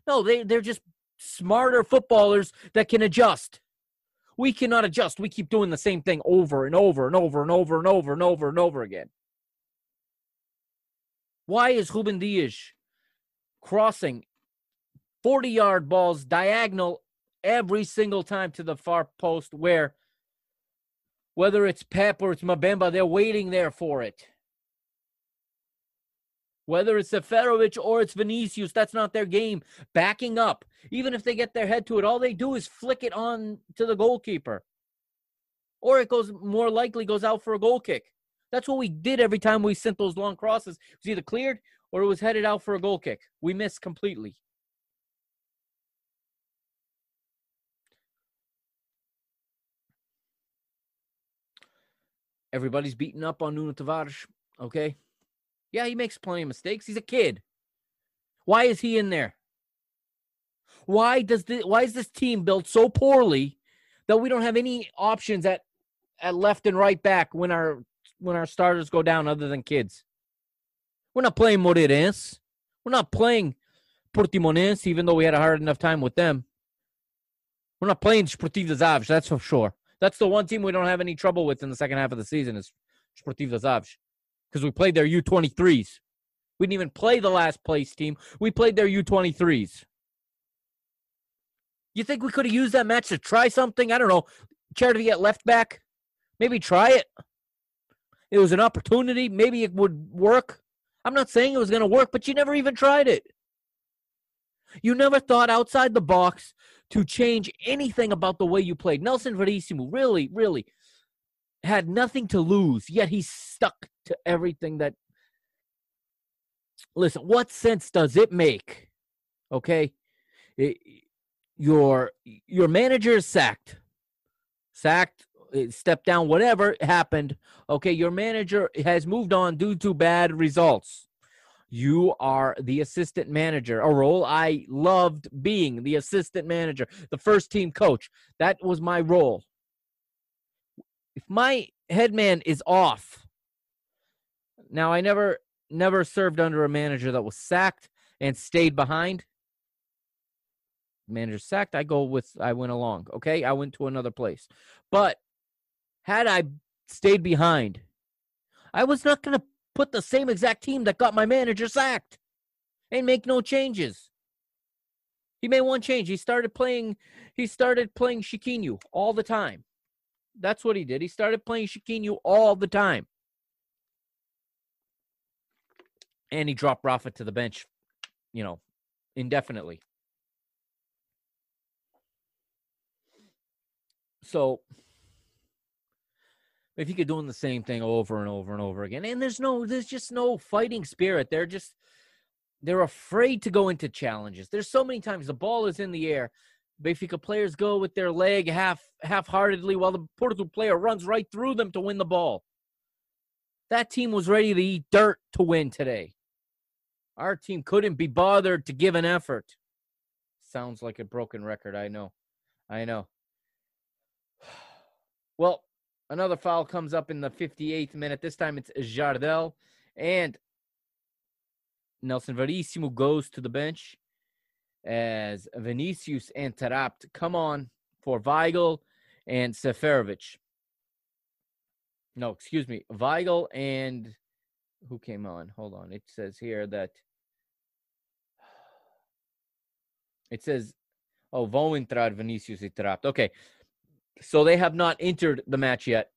No, they they're just smarter footballers that can adjust. We cannot adjust. We keep doing the same thing over and over and over and over and over and over and over and over again. Why is Ruben Dias crossing 40 yard balls diagonal every single time to the far post where whether it's Pep or it's Mbemba, they're waiting there for it. Whether it's Seferovic or it's Vinicius, that's not their game. Backing up, even if they get their head to it, all they do is flick it on to the goalkeeper. Or it goes more likely goes out for a goal kick. That's what we did every time we sent those long crosses. It was either cleared or it was headed out for a goal kick. We missed completely. Everybody's beating up on Nuno Tavares, okay? Yeah, he makes plenty of mistakes. He's a kid. Why is he in there? Why does the why is this team built so poorly that we don't have any options at at left and right back when our when our starters go down other than kids? We're not playing Moreirense. We're not playing Portimonense, even though we had a hard enough time with them. We're not playing Sportivo das Aves, that's for sure. That's the one team we don't have any trouble with in the second half of the season is Sportivo das Aves because we played their U23s. We didn't even play the last place team. We played their U23s. You think we could have used that match to try something? I don't know. Charity at left back? Maybe try it. It was an opportunity. Maybe it would work. I'm not saying it was going to work, but you never even tried it. You never thought outside the box to change anything about the way you played. Nelson Verissimo really, really had nothing to lose, yet he stuck to everything that. Listen, what sense does it make? Okay, It- your your manager is sacked, sacked, uh, stepped down, whatever happened. Okay, your manager has moved on due to bad results. You are the assistant manager, a role I loved being the assistant manager, the first team coach. That was my role. If my head man is off, now I never never served under a manager that was sacked and stayed behind. Manager sacked, I go with I went along. Okay, I went to another place. But had I stayed behind, I was not going to put the same exact team that got my manager sacked and make no changes. He made one change. He started playing. He started playing Chiquinho all the time. That's what he did. He started playing Chiquinho all the time, and he dropped Rafa to the bench. You know, indefinitely. So if you keep doing the same thing over and over and over again, and there's no, there's just no fighting spirit. They're just, they're afraid to go into challenges. There's so many times the ball is in the air. Benfica players go with their leg half half-heartedly while the Porto player runs right through them to win the ball. That team was ready to eat dirt to win today. Our team couldn't be bothered to give an effort. Sounds like a broken record, I know. I know. Well, another foul comes up in the 58th minute. This time it's Jardel and Nelson Verissimo goes to the bench as Vinicius and Taarabt come on for Weigl and Seferovic. No, excuse me. Weigl and who came on? Hold on. It says here that it says oh, vão entrar Vinicius e Taarabt. Okay. So they have not entered the match yet.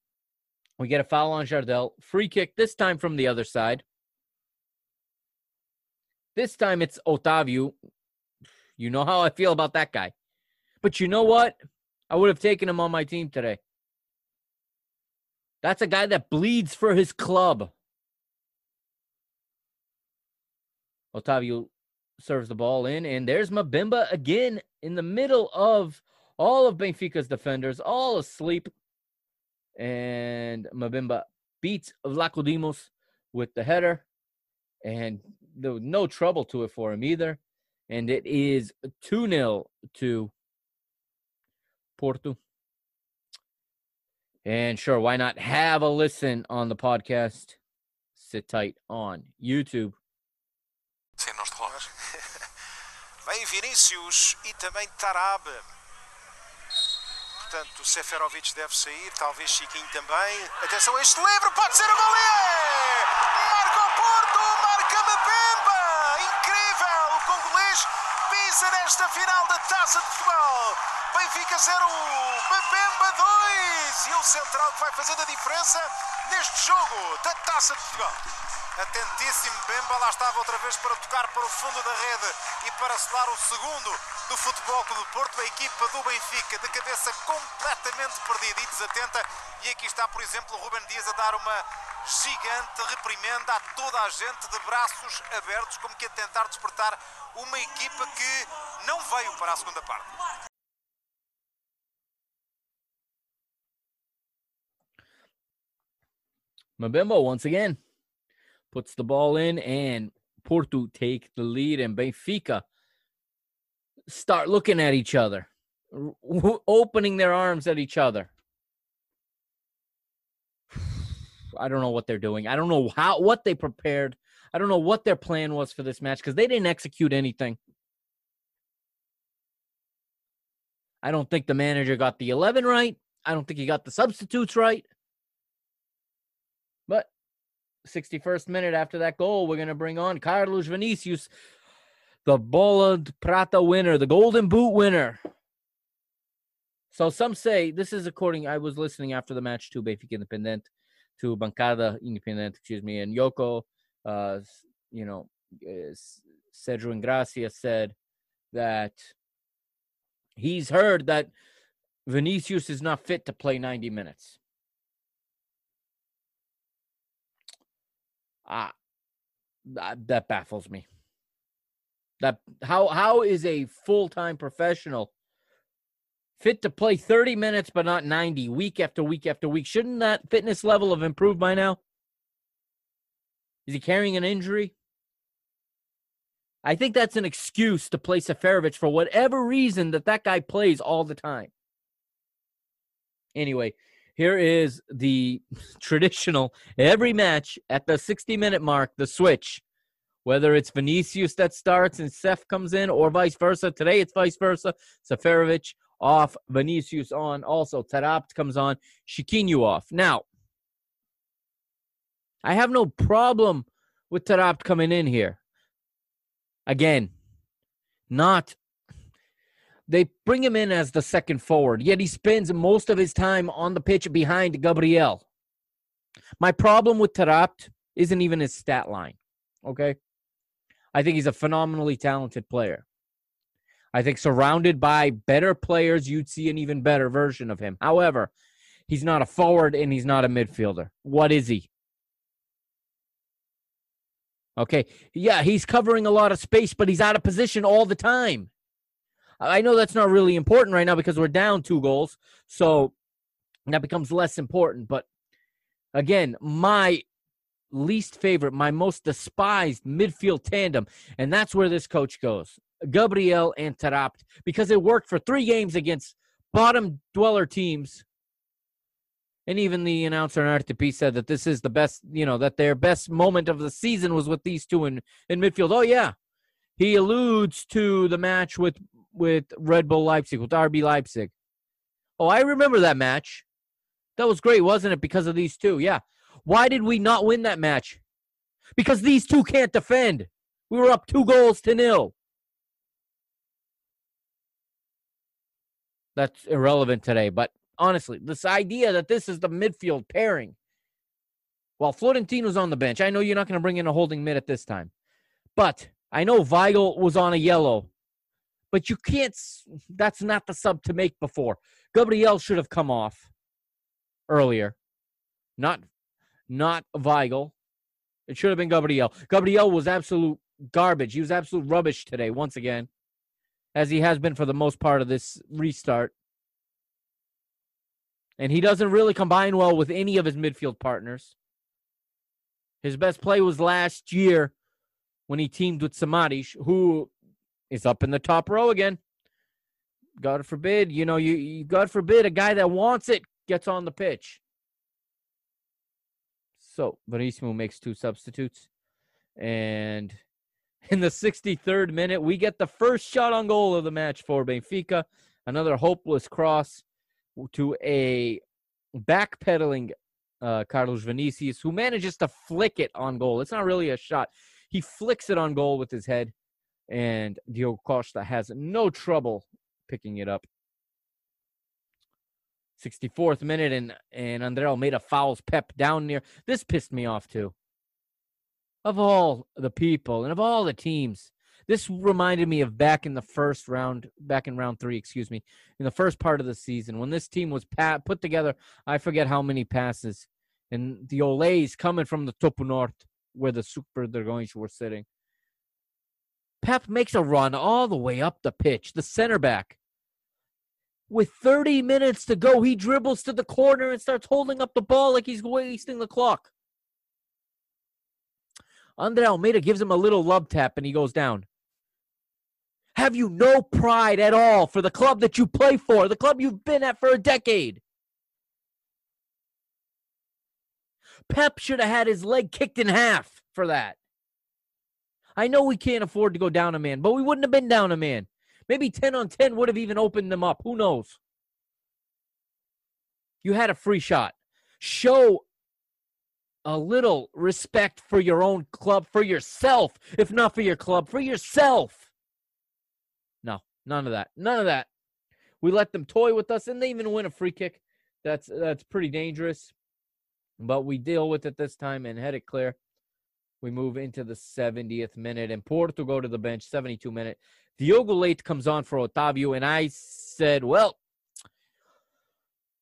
We get a foul on Jardel. Free kick, this time from the other side. This time it's Otavio. You know how I feel about that guy. But you know what? I would have taken him on my team today. That's a guy that bleeds for his club. Otavio serves the ball in, and there's Mbemba again in the middle of all of Benfica's defenders, all asleep. And Mbemba beats Vlachodimos with the header. And there was no trouble to it for him either. And it is 2 0 to Porto. And sure, why not have a listen on the podcast? Sit tight on YouTube. Vem Vinícius e também Taarabt. Portanto, Seferovic deve sair, talvez Chiquinho também. Atenção a este livre, pode ser o gol é! Marca o Porto, marca Mbemba! Incrível! O congolês pisa nesta final da Taça de Portugal. Benfica 0, Mbemba 2! E o central que vai fazendo a diferença neste jogo da Taça de Portugal. Atentíssimo Bemba, lá estava outra vez para tocar para o fundo da rede e para selar o segundo do Futebol do Porto, a equipa do Benfica, de cabeça completamente perdida e desatenta. E aqui está, por exemplo, o Ruben Dias a dar uma gigante reprimenda a toda a gente de braços abertos, como que a tentar despertar uma equipa que não veio para a segunda parte. Mabimbo once again. Puts the ball in, and Porto take the lead, and Benfica start looking at each other, opening their arms at each other. I don't know what they're doing. I don't know how what they prepared. I don't know what their plan was for this match because they didn't execute anything. I don't think the manager got the 11 right. I don't think he got the substitutes right. But 61st minute after that goal, we're going to bring on Carlos Vinicius, the Bola Prata winner, the Golden Boot winner. So some say this is according. I was listening after the match to Benfica Independent, to Bancada Independent, excuse me, and Yoko, uh, you know, uh, S- Cedro Ingracia said that he's heard that Vinicius is not fit to play 90 minutes. Ah, that, baffles me. That how how is a full-time professional fit to play 30 minutes but not 90 week after week after week? Shouldn't that fitness level have improved by now? Is he carrying an injury? I think that's an excuse to play Seferovic for whatever reason that that guy plays all the time. Anyway, here is the traditional every match at the 60 minute mark, the switch. Whether it's Vinicius that starts and Seth comes in or vice versa. Today it's vice versa. Seferovic off, Vinicius on. Also, Taarabt comes on, Chiquinho off. Now, I have no problem with Taarabt coming in here. Again, not they bring him in as the second forward, yet he spends most of his time on the pitch behind Gabriel. My problem with Taarabt isn't even his stat line. Okay. I think he's a phenomenally talented player. I think surrounded by better players, you'd see an even better version of him. However, he's not a forward and he's not a midfielder. What is he? Okay. Yeah, he's covering a lot of space, but he's out of position all the time. I know that's not really important right now because we're down two goals. So that becomes less important. But again, my least favorite, my most despised midfield tandem, and that's where this coach goes. Gabriel and Taarabt, because it worked for three games against bottom dweller teams. And even the announcer in RTP said that this is the best, you know, that their best moment of the season was with these two in, in midfield. Oh, yeah. He alludes to the match with with Red Bull Leipzig, with RB Leipzig. Oh, I remember that match. That was great, wasn't it? Because of these two. Yeah. Why did we not win that match? Because these two can't defend. We were up two goals to nil. That's irrelevant today. But honestly, this idea that this is the midfield pairing. While Florentino's on the bench, I know you're not going to bring in a holding mid at this time. But I know Weigl was on a yellow. But you can't, that's not the sub to make before. Gabriel should have come off earlier. Not not Weigl. It should have been Gabriel. Gabriel was absolute garbage. He was absolute rubbish today, once again, as he has been for the most part of this restart. And he doesn't really combine well with any of his midfield partners. His best play was last year when he teamed with Samaris, who is up in the top row again. God forbid, you know, you, you God forbid a guy that wants it gets on the pitch. So Verissimo makes two substitutes. And in the 63rd minute, we get the first shot on goal of the match for Benfica. Another hopeless cross to a backpedaling uh, Carlos Vinicius, who manages to flick it on goal. It's not really a shot. He flicks it on goal with his head, and Diogo Costa has no trouble picking it up. 64th minute, and and André Almeida fouls Pep down near. This pissed me off too. Of all the people and of all the teams, this reminded me of back in the first round, back in round three, excuse me, in the first part of the season when this team was pa- put together. I forget how many passes, and the Olays coming from the Topo North, where the Super Dragões were sitting. Pep makes a run all the way up the pitch, the center back. With 30 minutes to go, he dribbles to the corner and starts holding up the ball like he's wasting the clock. Andre Almeida gives him a little love tap and he goes down. Have you no pride at all for the club that you play for, the club you've been at for a decade? Pep should have had his leg kicked in half for that. I know we can't afford to go down a man, but we wouldn't have been down a man. Maybe 10 on 10 would have even opened them up. Who knows? You had a free shot. Show a little respect for your own club, for yourself, if not for your club, for yourself. No, none of that. None of that. We let them toy with us, and they even win a free kick. That's that's pretty dangerous. But we deal with it this time and head it clear. We move into the 70th minute, and Porto go to the bench, 72 minute. Diogo Leite comes on for Otavio, and I said, well,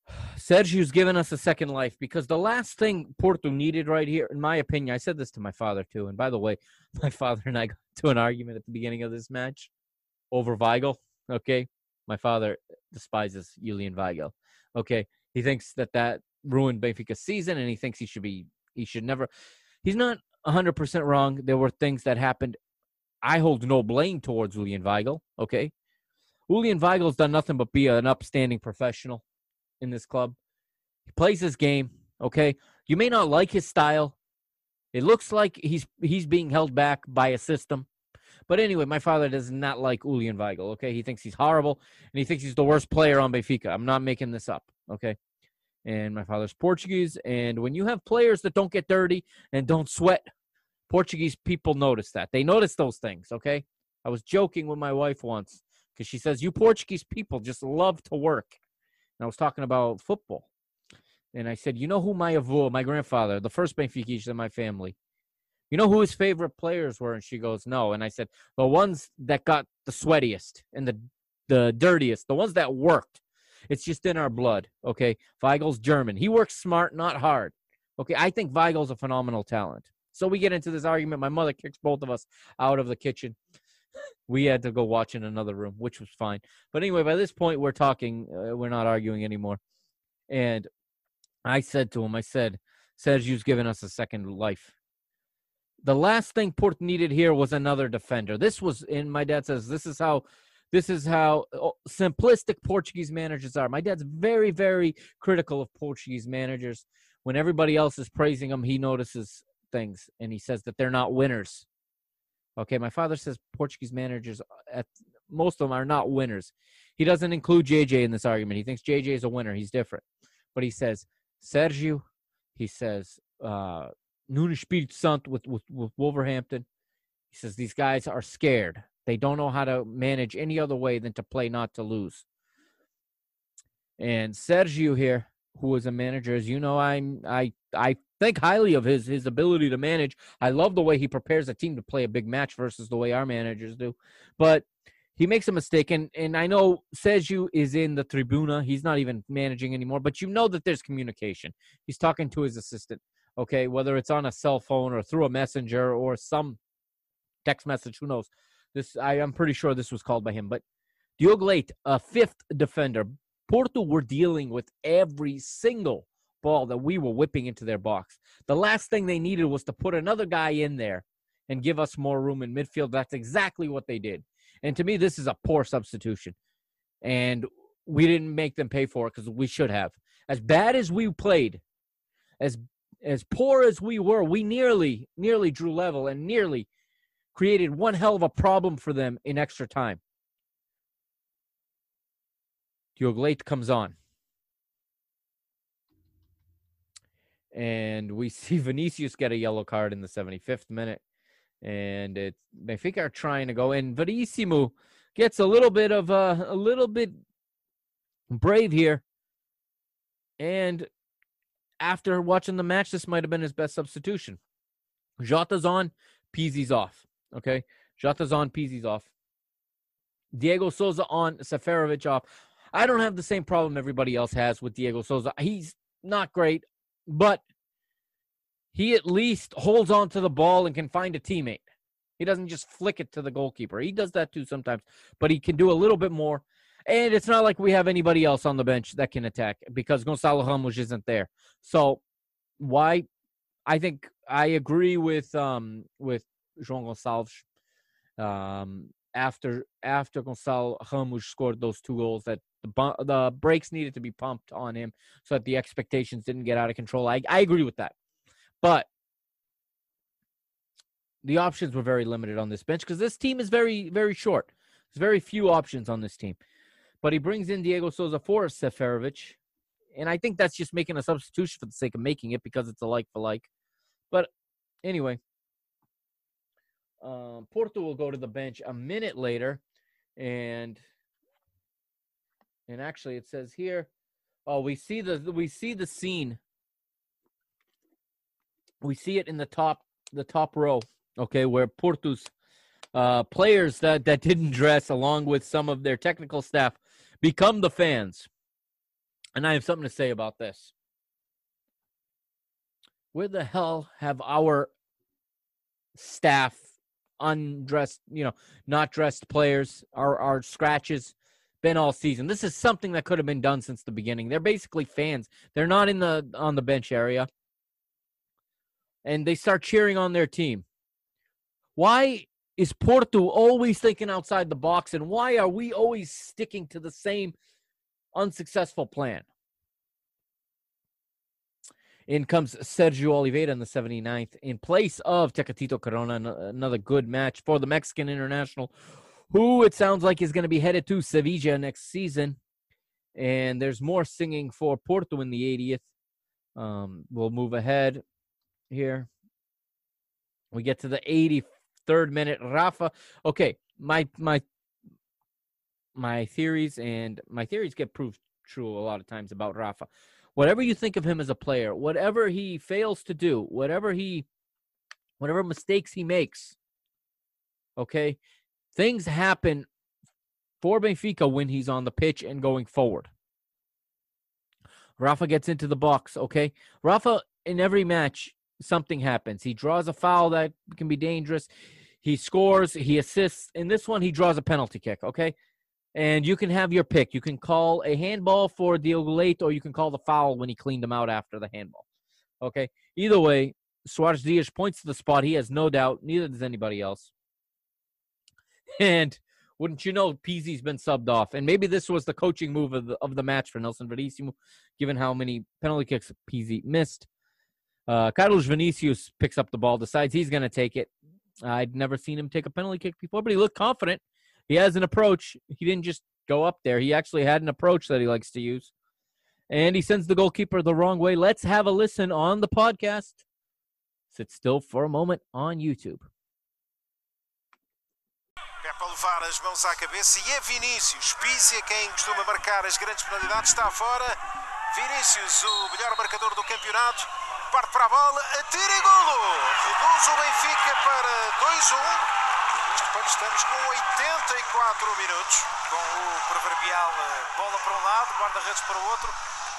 Sergio's given us a second life because the last thing Porto needed right here, in my opinion, I said this to my father too. And by the way, my father and I got to an argument at the beginning of this match over Weigl. Okay. My father despises Julian Weigl. Okay. He thinks that that ruined Benfica's season and he thinks he should be, he should never, he's not 100% wrong. There were things that happened. I hold no blame towards Julian Weigl. Okay. Julian Weigl's done nothing but be an upstanding professional in this club. He plays his game, okay? You may not like his style. It looks like he's he's being held back by a system. But anyway, my father does not like Julian Weigl, okay? He thinks he's horrible and he thinks he's the worst player on Benfica. I'm not making this up, okay? And my father's Portuguese and when you have players that don't get dirty and don't sweat, Portuguese people notice that. They notice those things, okay? I was joking with my wife once because she says you Portuguese people just love to work. And I was talking about football. And I said, you know who my avô, my grandfather, the first Benfica in my family, you know who his favorite players were? And she goes, no. And I said, the ones that got the sweatiest and the the dirtiest, the ones that worked. It's just in our blood. Okay. Weigl's German. He works smart, not hard. Okay. I think Weigl's a phenomenal talent. So we get into this argument. My mother kicks both of us out of the kitchen. We had to go watch in another room, which was fine. But anyway, by this point, we're talking. Uh, we're not arguing anymore. And I said to him, I said, Sergio's given us a second life. The last thing Port needed here was another defender. This was, and my dad says, this is how, this is how oh, simplistic Portuguese managers are. My dad's very, very critical of Portuguese managers. When everybody else is praising them, he notices things and he says that they're not winners. Okay, my father says Portuguese managers, uh, at most of them, are not winners. He doesn't include JJ in this argument. He thinks JJ is a winner. He's different, but he says Sergio. He says uh, Nuno Espírito Santo with, with with Wolverhampton. He says these guys are scared. They don't know how to manage any other way than to play not to lose. And Sergio here, who is a manager, as you know, I'm I I think highly of his his ability to manage. I love the way he prepares a team to play a big match versus the way our managers do. But he makes a mistake, and and I know Sergio is in the tribuna. He's not even managing anymore, but you know that there's communication. He's talking to his assistant. Okay, whether it's on a cell phone or through a messenger or some text message, who knows? This I am pretty sure this was called by him. But Diogo Leite, a fifth defender. Porto were dealing with every single ball that we were whipping into their box. The last thing they needed was to put another guy in there and give us more room in midfield. That's exactly what they did. And to me, this is a poor substitution. And we didn't make them pay for it because we should have. As bad as we played, as as poor as we were, we nearly nearly drew level and nearly created one hell of a problem for them in extra time. Diogo Leite comes on. And we see Vinicius get a yellow card in the 75th minute. And it's Benfica are trying to go in. Verissimo gets a little bit of a, a little bit brave here. And after watching the match, this might have been his best substitution. Jota's on, Pizzi's off. Okay. Jota's on, Pizzi's off. Dyego Sousa on, Seferovic off. I don't have the same problem everybody else has with Dyego Sousa. He's not great, but he at least holds on to the ball and can find a teammate. He doesn't just flick it to the goalkeeper. He does that too sometimes, but he can do a little bit more. And it's not like we have anybody else on the bench that can attack because Gonçalo Ramos isn't there. So why? I think I agree with um with João Gonçalves. Um, after after Gonçalo Ramos scored those two goals, that the bu- the brakes needed to be pumped on him so that the expectations didn't get out of control. I I agree with that, but the options were very limited on this bench because this team is very very short. There's very few options on this team. But he brings in Dyego Sousa for Seferovic, and I think that's just making a substitution for the sake of making it because it's a like for like. But anyway, um, Porto will go to the bench a minute later, and and actually it says here, oh, we see the we see the scene. We see it in the top the top row, okay, where Porto's uh, players that that didn't dress, along with some of their technical staff, become the fans. And I have something to say about this. Where the hell have our staff undressed, you know, not dressed players, our our scratches been all season? This is something that could have been done since the beginning. They're basically fans. They're not in the on the bench area. And they start cheering on their team. Why is Porto always thinking outside the box and why are we always sticking to the same unsuccessful plan? In comes Sergio Oliveira in the 79th in place of Tecatito Corona. Another good match for the Mexican international, who it sounds like is going to be headed to Sevilla next season. And there's more singing for Porto in the 80th. Um, we'll move ahead here. We get to the 83rd minute. Rafa. Okay, my my my theories and my theories get proved true a lot of times about Rafa. Whatever you think of him as a player, whatever he fails to do, whatever he whatever mistakes he makes, okay? Things happen for Benfica when he's on the pitch and going forward. Rafa gets into the box, okay? Rafa in every match something happens. He draws a foul that can be dangerous. He scores, he assists. In this one, he draws a penalty kick, okay? And you can have your pick. You can call a handball for Diogo Leite, or you can call the foul when he cleaned him out after the handball. Okay? Either way, Soares Dias points to the spot. He has no doubt. Neither does anybody else. And wouldn't you know, Pizzi's been subbed off. And maybe this was the coaching move of the, of the match for Nelson Verissimo, given how many penalty kicks Pizzi missed. Uh, Carlos Vinicius picks up the ball, decides he's going to take it. I'd never seen him take a penalty kick before, but he looked confident. He has an approach. He didn't just go up there. He actually had an approach that he likes to use. And he sends the goalkeeper the wrong way. Let's have a listen on the podcast. Sit still for a moment on YouTube. Levar as mãos à cabeça e é Vinícius. É quem costuma marcar as grandes penalidades. Está fora. Vinícius, o melhor marcador do campeonato. Parte para a bola, atira e golo. Reduz o Benfica para 2-1. Isto quando estamos com 84 minutos. com o proverbial eh, bola para um lado, guarda-redes para o outro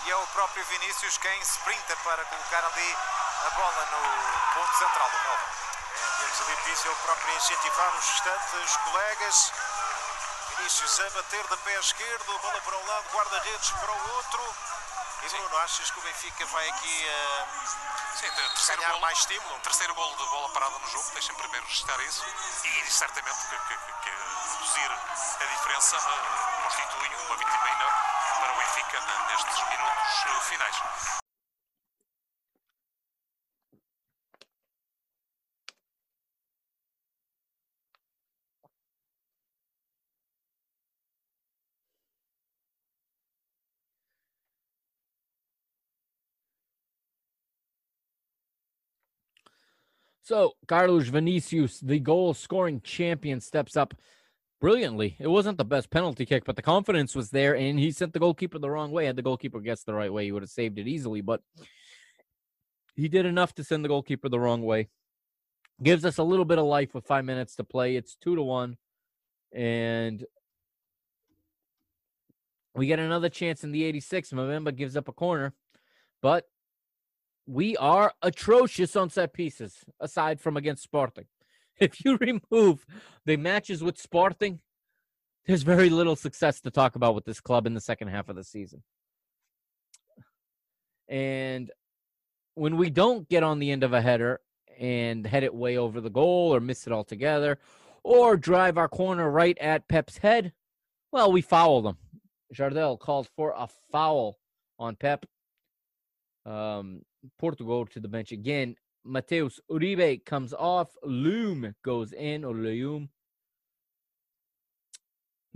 e é o próprio Vinícius quem sprinta para colocar ali a bola no ponto central do relva. Deles ali difícil ele próprio incentivar os restantes colegas. Vinícius a bater de pé esquerdo, bola para um lado, guarda-redes para o outro. E Bruno, achas que o Benfica vai aqui eh, Sim, ter- terceiro ganhar golo, mais estímulo? terceiro golo de bola parada no jogo, deixem primeiro registrar isso e certamente que, que- que- reduzir a diferença eh, constitui uma vitamina para o Benfica nestes minutos eh, finais. So Carlos Vinicius, the goal scoring champion, steps up brilliantly. It wasn't the best penalty kick, but the confidence was there, and he sent the goalkeeper the wrong way. Had the goalkeeper guessed the right way, he would have saved it easily, but he did enough to send the goalkeeper the wrong way. Gives us a little bit of life with five minutes to play. It's two to one, and we get another chance in the 86. Mbemba gives up a corner, but we are atrocious on set pieces, aside from against Sporting. If you remove the matches with Sporting, there's very little success to talk about with this club in the second half of the season. And when we don't get on the end of a header and head it way over the goal or miss it altogether or drive our corner right at Pepe's head, well, we foul them. Jardel called for a foul on Pep. Um, Portugal to the bench again. Mateus Uribe comes off. Loum goes in, or Leum.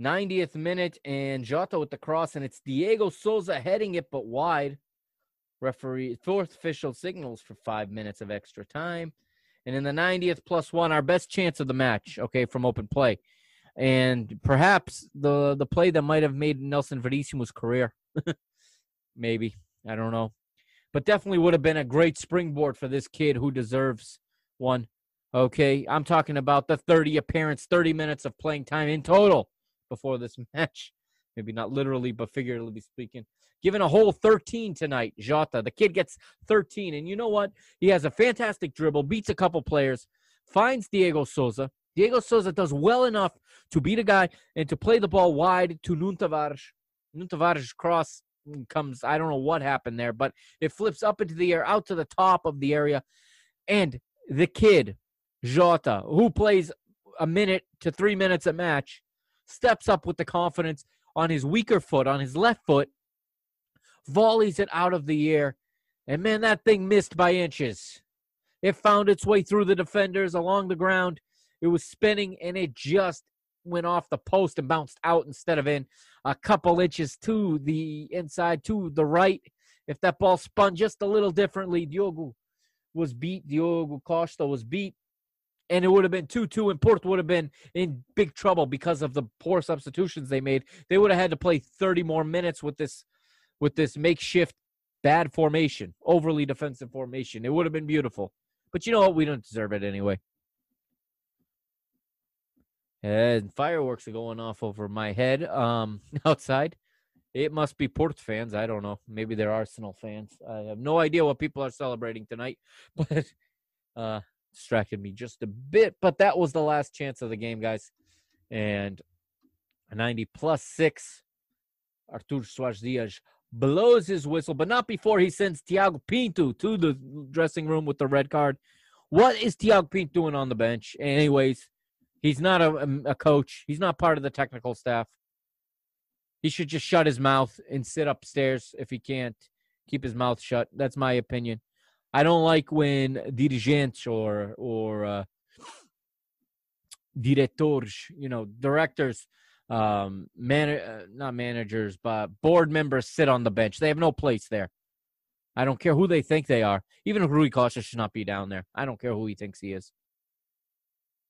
90th minute, and Jota with the cross, and it's Dyego Sousa heading it, but wide. Referee, fourth official signals for five minutes of extra time. And in the 90th plus one, our best chance of the match, okay, from open play. And perhaps the the play that might have made Nelson Verissimo's career. Maybe. I don't know. But definitely would have been a great springboard for this kid who deserves one. Okay. I'm talking about the 30 appearance, 30 minutes of playing time in total before this match. Maybe not literally, but figuratively speaking. Given a whole 13 tonight, Jota. The kid gets 13. And you know what? He has a fantastic dribble, beats a couple players, finds Dyego Sousa. Dyego Sousa does well enough to beat a guy and to play the ball wide to Nuno Tavares. Nuno Tavares cross comes, I don't know what happened there, but it flips up into the air, out to the top of the area. And the kid, Jota, who plays a minute to three minutes a match, steps up with the confidence on his weaker foot, on his left foot, volleys it out of the air. And man, that thing missed by inches. It found its way through the defenders along the ground. It was spinning and it just went off the post and bounced out instead of in a couple inches to the inside, to the right. If that ball spun just a little differently, Diogo was beat. Diogo Costa was beat. And it would have been 2 2, and Porto would have been in big trouble because of the poor substitutions they made. They would have had to play 30 more minutes with this with this makeshift bad formation, overly defensive formation. It would have been beautiful. But you know what? We don't deserve it anyway. And fireworks are going off over my head um, outside. It must be Port fans. I don't know. Maybe they're Arsenal fans. I have no idea what people are celebrating tonight, but uh, distracted me just a bit. But that was the last chance of the game, guys. And 90 plus six. Artur Soares Dias blows his whistle, but not before he sends Tiago Pinto to the dressing room with the red card. What is Tiago Pinto doing on the bench? Anyways, he's not a, a coach. He's not part of the technical staff. He should just shut his mouth and sit upstairs if he can't keep his mouth shut. That's my opinion. I don't like when dirigentes or or uh, directors, you know, directors, um, man, uh, not managers, but board members sit on the bench. They have no place there. I don't care who they think they are. Even Rui Costa should not be down there. I don't care who he thinks he is.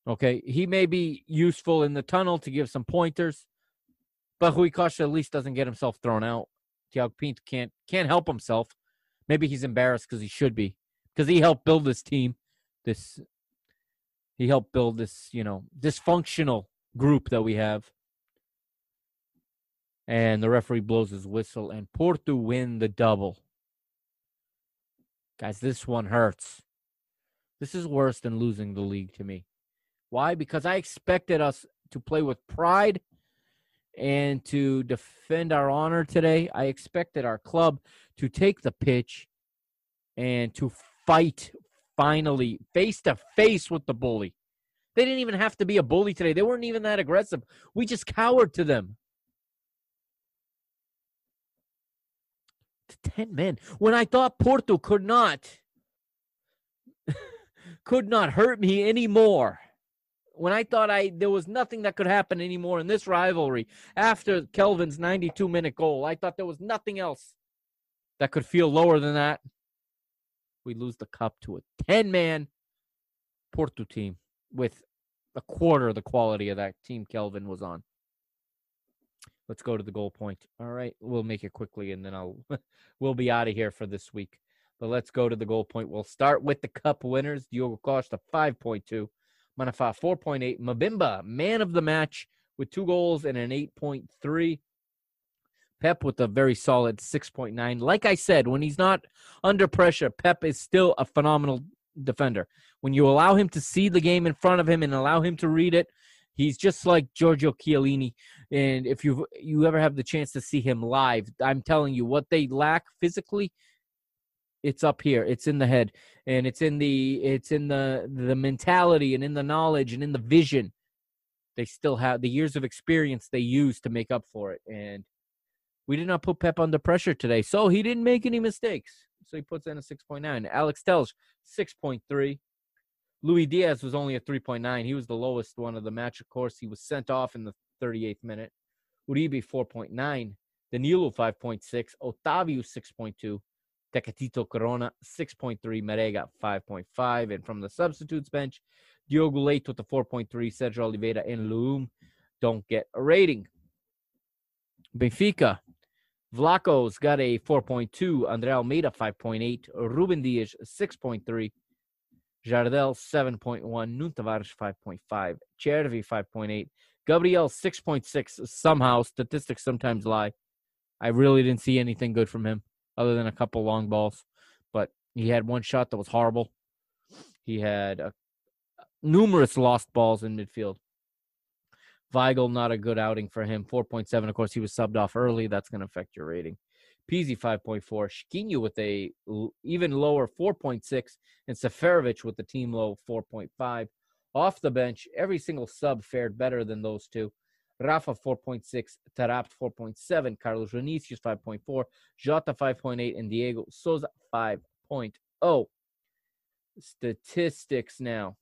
Okay, he may be useful in the tunnel to give some pointers, but Rui Costa at least doesn't get himself thrown out. Tiago Pinto can't can't help himself. Maybe he's embarrassed because he should be, because he helped build this team. This he helped build this, you know, dysfunctional group that we have. And the referee blows his whistle, and Porto win the double. Guys, this one hurts. This is worse than losing the league to me. Why? Because I expected us to play with pride and to defend our honor today. I expected our club to take the pitch and to fight finally face to face with the bully. They didn't even have to be a bully today. They weren't even that aggressive. We just cowered to them. To 10 men. When I thought Porto could not could not hurt me anymore. When I thought I there was nothing that could happen anymore in this rivalry after Kelvin's 92 minute goal, I thought there was nothing else that could feel lower than that. We lose the cup to a 10 man Porto team with a quarter of the quality of that team Kelvin was on. Let's go to the goal point. All right, we'll make it quickly and then I'll we'll be out of here for this week. But let's go to the goal point. We'll start with the cup winners. Diogo Costa 5.2, Manafa 4.8, Mbemba man of the match with two goals and an 8.3. Pepe with a very solid 6.9. Like I said, when he's not under pressure, Pepe is still a phenomenal defender. When you allow him to see the game in front of him and allow him to read it, he's just like Giorgio Chiellini. And if you you ever have the chance to see him live, I'm telling you what they lack physically, It's up here. It's in the head, and it's in the it's in the the mentality and in the knowledge and in the vision. They still have the years of experience they use to make up for it, and we did not put Pepe under pressure today, so he didn't make any mistakes. So he puts in a six point nine. Alex Telles six point three. Luis Diaz was only a 3.9. He was the lowest one of the match. Of course, he was sent off in the 38th minute. Uribe 4.9. Danilo 5.6. Otavio 6.2. Tecatito Corona 6.3. Marega 5.5. And from the substitutes bench, Diogo Leite with the 4.3. Sergio Oliveira and Loum don't get a rating. Benfica. Vlaco's got a 4.2. Andre Almeida 5.8. Ruben Dias 6.3. Jardel 7.1, Nuno Tavares 5.5, Chervi 5.8, Gabriel 6.6. Somehow statistics sometimes lie. I really didn't see anything good from him other than a couple long balls, but he had one shot that was horrible. He had uh, numerous lost balls in midfield. Weigl, not a good outing for him. 4.7. Of course, he was subbed off early. That's going to affect your rating. Pizzi 5.4, Chiquinho with a l- even lower 4.6, and Seferovic with the team low 4.5. Off the bench, every single sub fared better than those two. Rafa 4.6, Taarabt 4.7, Carlos Vinicius 5.4, Jota 5.8, and Dyego Sousa 5.0. Statistics now.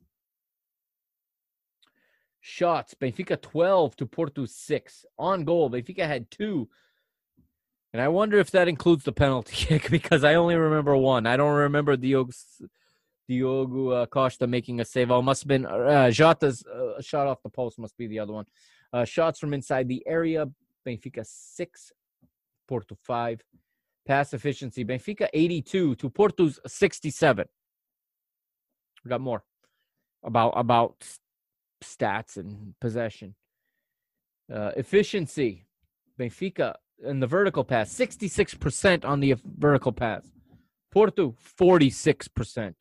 Shots, Benfica 12 to Porto 6. On goal, Benfica had two and I wonder if that includes the penalty kick because I only remember one. I don't remember Diogo, Diogo uh, Costa making a save. Oh, must have been uh, Jota's uh, shot off the post, must be the other one. Uh, shots from inside the area Benfica 6, Porto 5. Pass efficiency Benfica 82 to Porto's 67. We got more about about stats and possession. Uh, efficiency Benfica in the vertical pass, 66% on the vertical pass. Porto, 46%.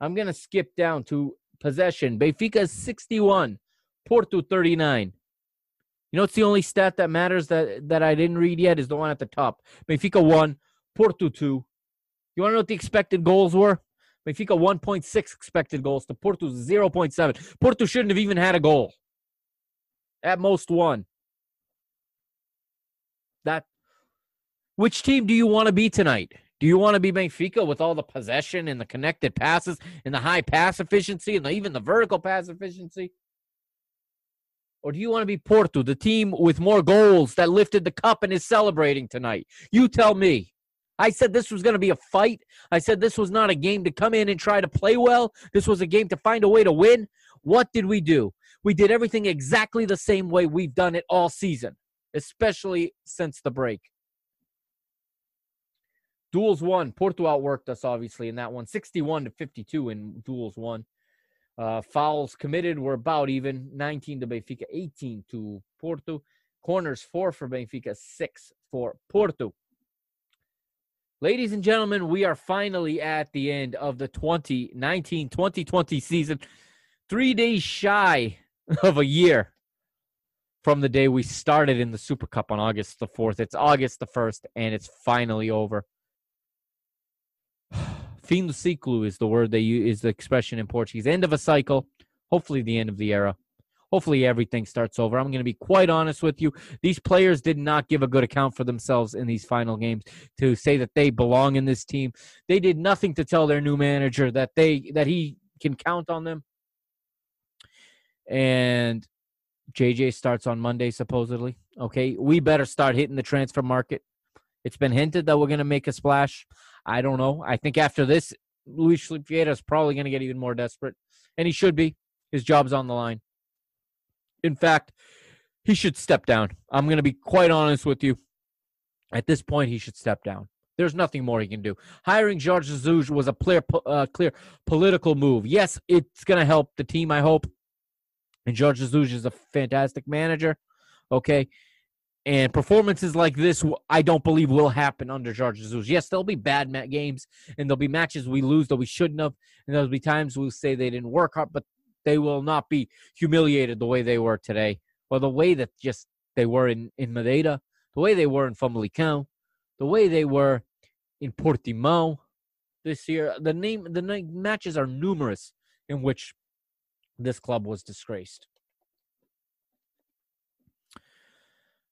I'm going to skip down to possession. Benfica 61, Porto 39. You know, it's the only stat that matters that, that I didn't read yet is the one at the top. Benfica 1, Porto 2. You want to know what the expected goals were? Benfica 1.6 expected goals to Porto 0.7. Porto shouldn't have even had a goal. At most one. That which team do you want to be tonight? Do you want to be Benfica with all the possession and the connected passes and the high pass efficiency and the, even the vertical pass efficiency? Or do you want to be Porto, the team with more goals that lifted the cup and is celebrating tonight? You tell me. I said this was going to be a fight. I said this was not a game to come in and try to play well. This was a game to find a way to win. What did we do? We did everything exactly the same way we've done it all season especially since the break. Duels won. Porto outworked us, obviously, in that one. 61 to 52 in duels one. Uh, fouls committed were about even 19 to Benfica, 18 to Porto. Corners four for Benfica, six for Porto. Ladies and gentlemen, we are finally at the end of the 2019 2020 season. Three days shy of a year from the day we started in the Super Cup on August the 4th. It's August the 1st, and it's finally over. Fim do ciclo is the word they use, is the expression in Portuguese. End of a cycle, hopefully the end of the era. Hopefully everything starts over. I'm going to be quite honest with you. These players did not give a good account for themselves in these final games to say that they belong in this team. They did nothing to tell their new manager that they that he can count on them. And JJ starts on Monday, supposedly. Okay. We better start hitting the transfer market. It's been hinted that we're going to make a splash. I don't know. I think after this, Luis Felipe is probably going to get even more desperate. And he should be. His job's on the line. In fact, he should step down. I'm going to be quite honest with you. At this point, he should step down. There's nothing more he can do. Hiring Jorge Jesus was a clear, uh, clear political move. Yes, it's going to help the team, I hope. And Jorge Jesus is a fantastic manager. Okay. And performances like this, I don't believe will happen under Jorge Jesus. Yes, there'll be bad games, and there'll be matches we lose that we shouldn't have, and there'll be times we'll say they didn't work hard, but they will not be humiliated the way they were today, or the way that just they were in in Madeira, the way they were in Famalicão, the way they were in Portimao this year. The name the na- matches are numerous in which this club was disgraced.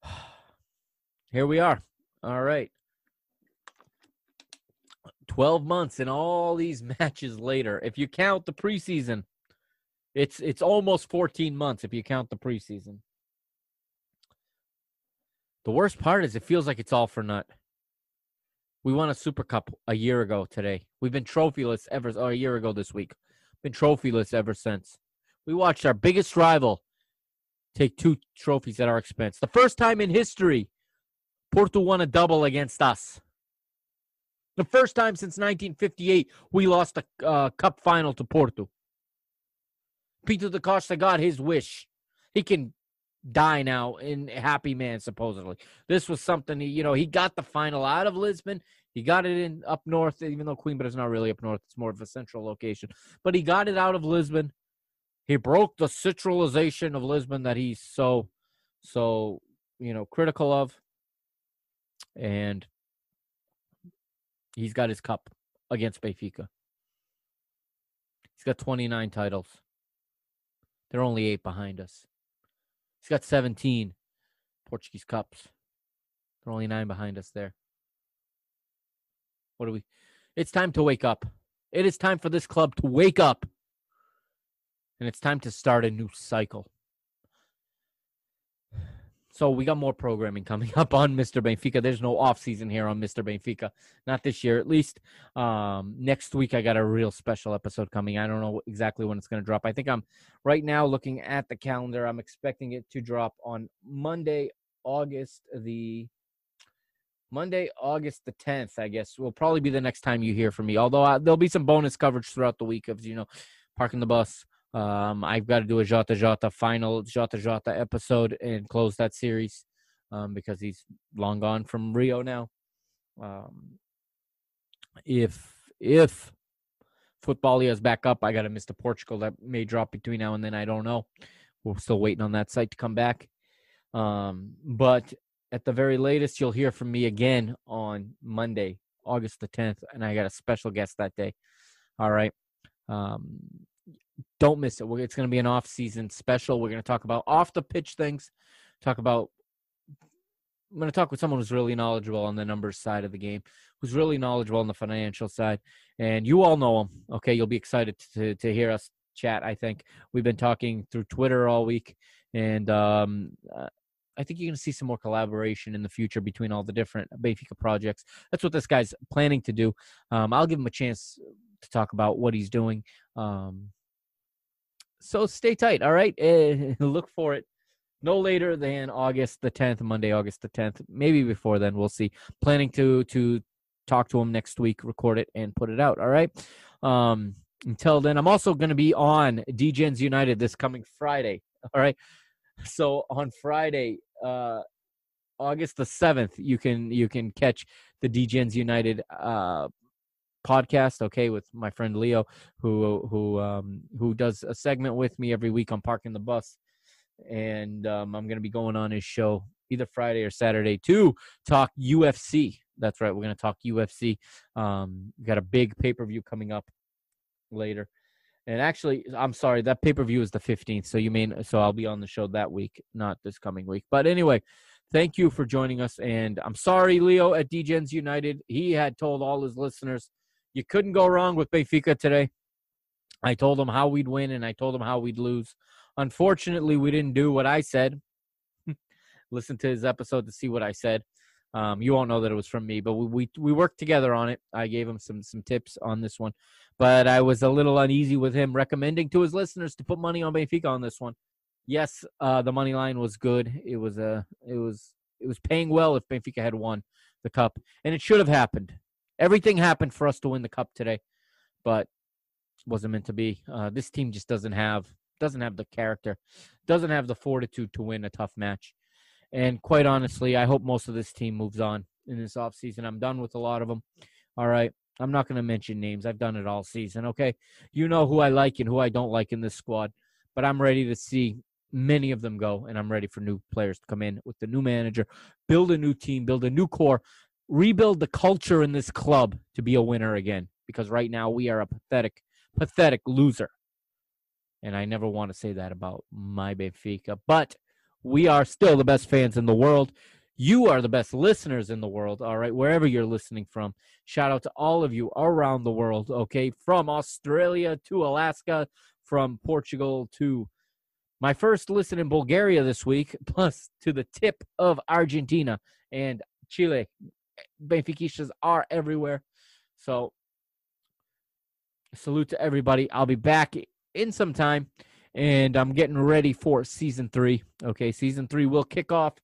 Here we are. All right. 12 months and all these matches later. If you count the preseason, it's it's almost 14 months if you count the preseason. The worst part is it feels like it's all for naught. We won a Super Cup a year ago today. We've been trophyless ever or a year ago this week. Been trophyless ever since. We watched our biggest rival take two trophies at our expense. The first time in history Porto won a double against us. The first time since 1958 we lost a uh, cup final to Porto. Pinto da Costa got his wish. He can die now in happy man supposedly. This was something he, you know, he got the final out of Lisbon. He got it in up north, even though Coimbra is not really up north; it's more of a central location. But he got it out of Lisbon. He broke the centralization of Lisbon that he's so, so you know, critical of, and he's got his cup against Benfica. He's got 29 titles. They're only eight behind us. He's got 17 Portuguese cups. They're only nine behind us there. What do we? It's time to wake up. It is time for this club to wake up. And it's time to start a new cycle. So we got more programming coming up on Mr. Benfica. There's no off season here on Mr. Benfica, not this year at least. Um, next week I got a real special episode coming. I don't know exactly when it's going to drop. I think I'm right now looking at the calendar. I'm expecting it to drop on Monday, August the Monday, August the 10th. I guess will probably be the next time you hear from me. Although uh, there'll be some bonus coverage throughout the week of you know parking the bus. Um, I've got to do a Jota Jota final Jota Jota episode and close that series um, because he's long gone from Rio now. Um, if if Footballia is back up, I got to miss the Portugal that may drop between now and then. I don't know. We're still waiting on that site to come back. Um, but at the very latest, you'll hear from me again on Monday, August the 10th, and I got a special guest that day. All right. Um, don't miss it. It's going to be an off-season special. We're going to talk about off the pitch things. Talk about. I'm going to talk with someone who's really knowledgeable on the numbers side of the game, who's really knowledgeable on the financial side, and you all know him. Okay, you'll be excited to to hear us chat. I think we've been talking through Twitter all week, and um, uh, I think you're going to see some more collaboration in the future between all the different Benfica projects. That's what this guy's planning to do. Um, I'll give him a chance to talk about what he's doing. Um, so stay tight. All right. Uh, look for it no later than August the 10th, Monday, August the 10th. Maybe before then, we'll see. Planning to to talk to him next week, record it, and put it out. All right. Um, until then, I'm also going to be on DGens United this coming Friday. All right. So on Friday, uh, August the 7th, you can you can catch the DGens United uh, podcast okay with my friend leo who who um who does a segment with me every week on parking the bus. And um, i'm going to be going on his show either friday or saturday to talk ufc that's right we're going to talk ufc um we got a big pay-per-view coming up later. And actually i'm sorry that pay-per-view is the 15th so you mean so i'll be on the show that week not this coming week. But anyway thank you for joining us and i'm sorry leo at dgens united. He had told all his listeners you couldn't go wrong with Benfica today. I told them how we'd win and I told them how we'd lose. Unfortunately, we didn't do what I said. Listen to his episode to see what I said. Um, you won't know that it was from me, but we, we we worked together on it. I gave him some some tips on this one, but I was a little uneasy with him recommending to his listeners to put money on Benfica on this one. Yes, uh, the money line was good. It was a it was it was paying well if Benfica had won the cup, and it should have happened. Everything happened for us to win the cup today, but wasn't meant to be. Uh, this team just doesn't have doesn't have the character, doesn't have the fortitude to win a tough match. And quite honestly, I hope most of this team moves on in this offseason. I'm done with a lot of them. All right. I'm not going to mention names. I've done it all season. Okay. You know who I like and who I don't like in this squad, but I'm ready to see many of them go, and I'm ready for new players to come in with the new manager, build a new team, build a new core, rebuild the culture in this club to be a winner again. Because right now we are a pathetic, pathetic loser. And I never want to say that about my Benfica, but we are still the best fans in the world. You are the best listeners in the world, all right, wherever you're listening from. Shout out to all of you around the world, okay, from Australia to Alaska, from Portugal to my first listen in Bulgaria this week, plus to the tip of Argentina and Chile. Benfiquistas are everywhere. So, salute to everybody. I'll be back in some time, and I'm getting ready for season three. Okay, season three will kick off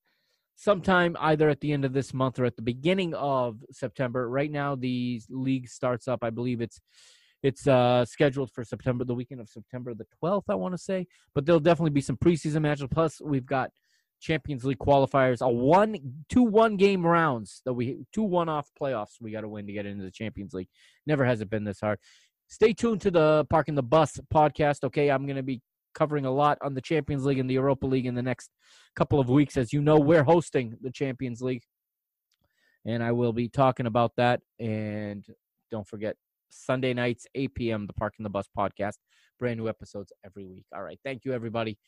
sometime either at the end of this month or at the beginning of September. Right now, the league starts up. I believe it's it's uh, scheduled for September, the weekend of September the 12th, I want to say. But there'll definitely be some preseason matches. Plus, we've got Champions League qualifiers, a one, two one game rounds that we, two one off playoffs we got to win to get into the Champions League. Never has it been this hard. Stay tuned to the Parking the Bus podcast. Okay, I'm going to be covering a lot on the Champions League and the Europa League in the next couple of weeks. As you know, we're hosting the Champions League, and I will be talking about that. And don't forget, Sunday nights, 8 p.m., the Parking the Bus podcast. Brand new episodes every week. All right. Thank you, everybody.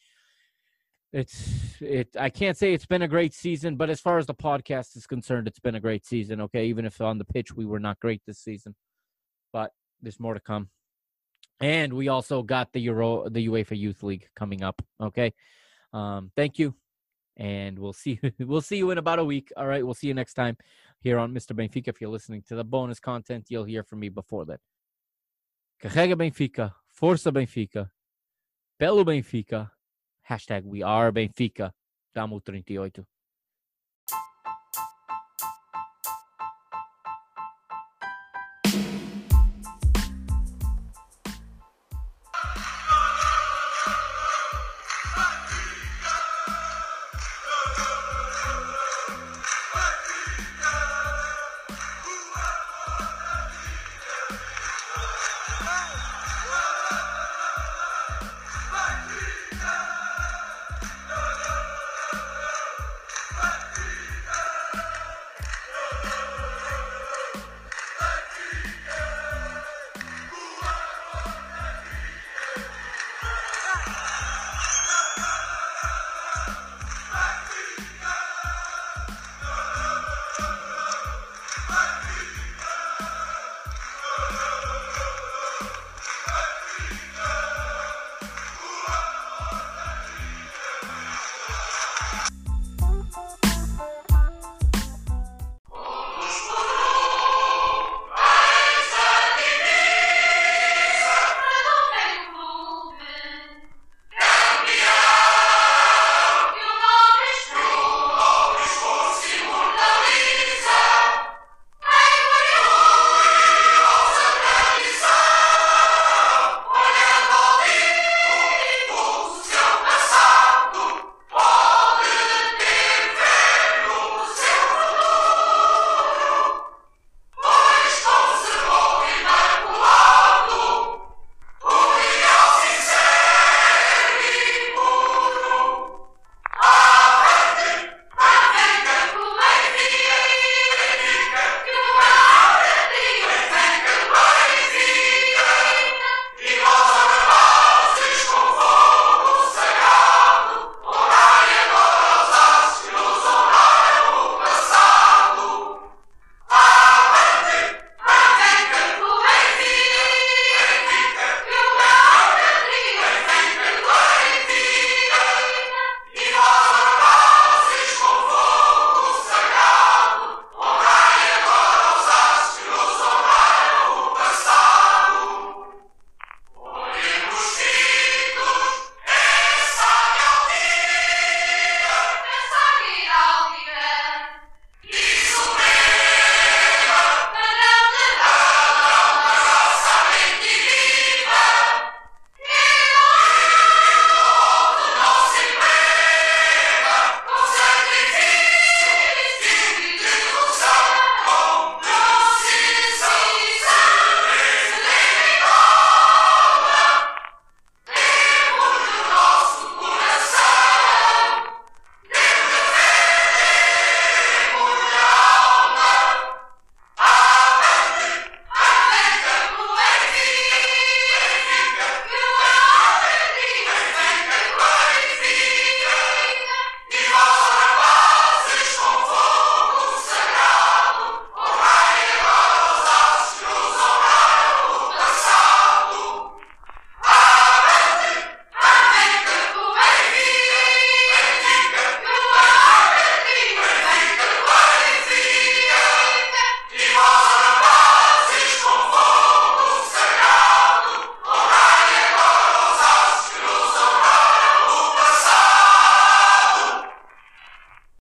It's it. I can't say it's been a great season, but as far as the podcast is concerned, it's been a great season. Okay, even if on the pitch we were not great this season, but there's more to come. And we also got the Euro, the UEFA Youth League coming up. Okay, um, thank you, and we'll see. we'll see you in about a week. All right, we'll see you next time here on Mr. Benfica. If you're listening to the bonus content, you'll hear from me before that. Carrega Benfica, Força Benfica, Belo Benfica, hashtag we are Benfica, Damo 38.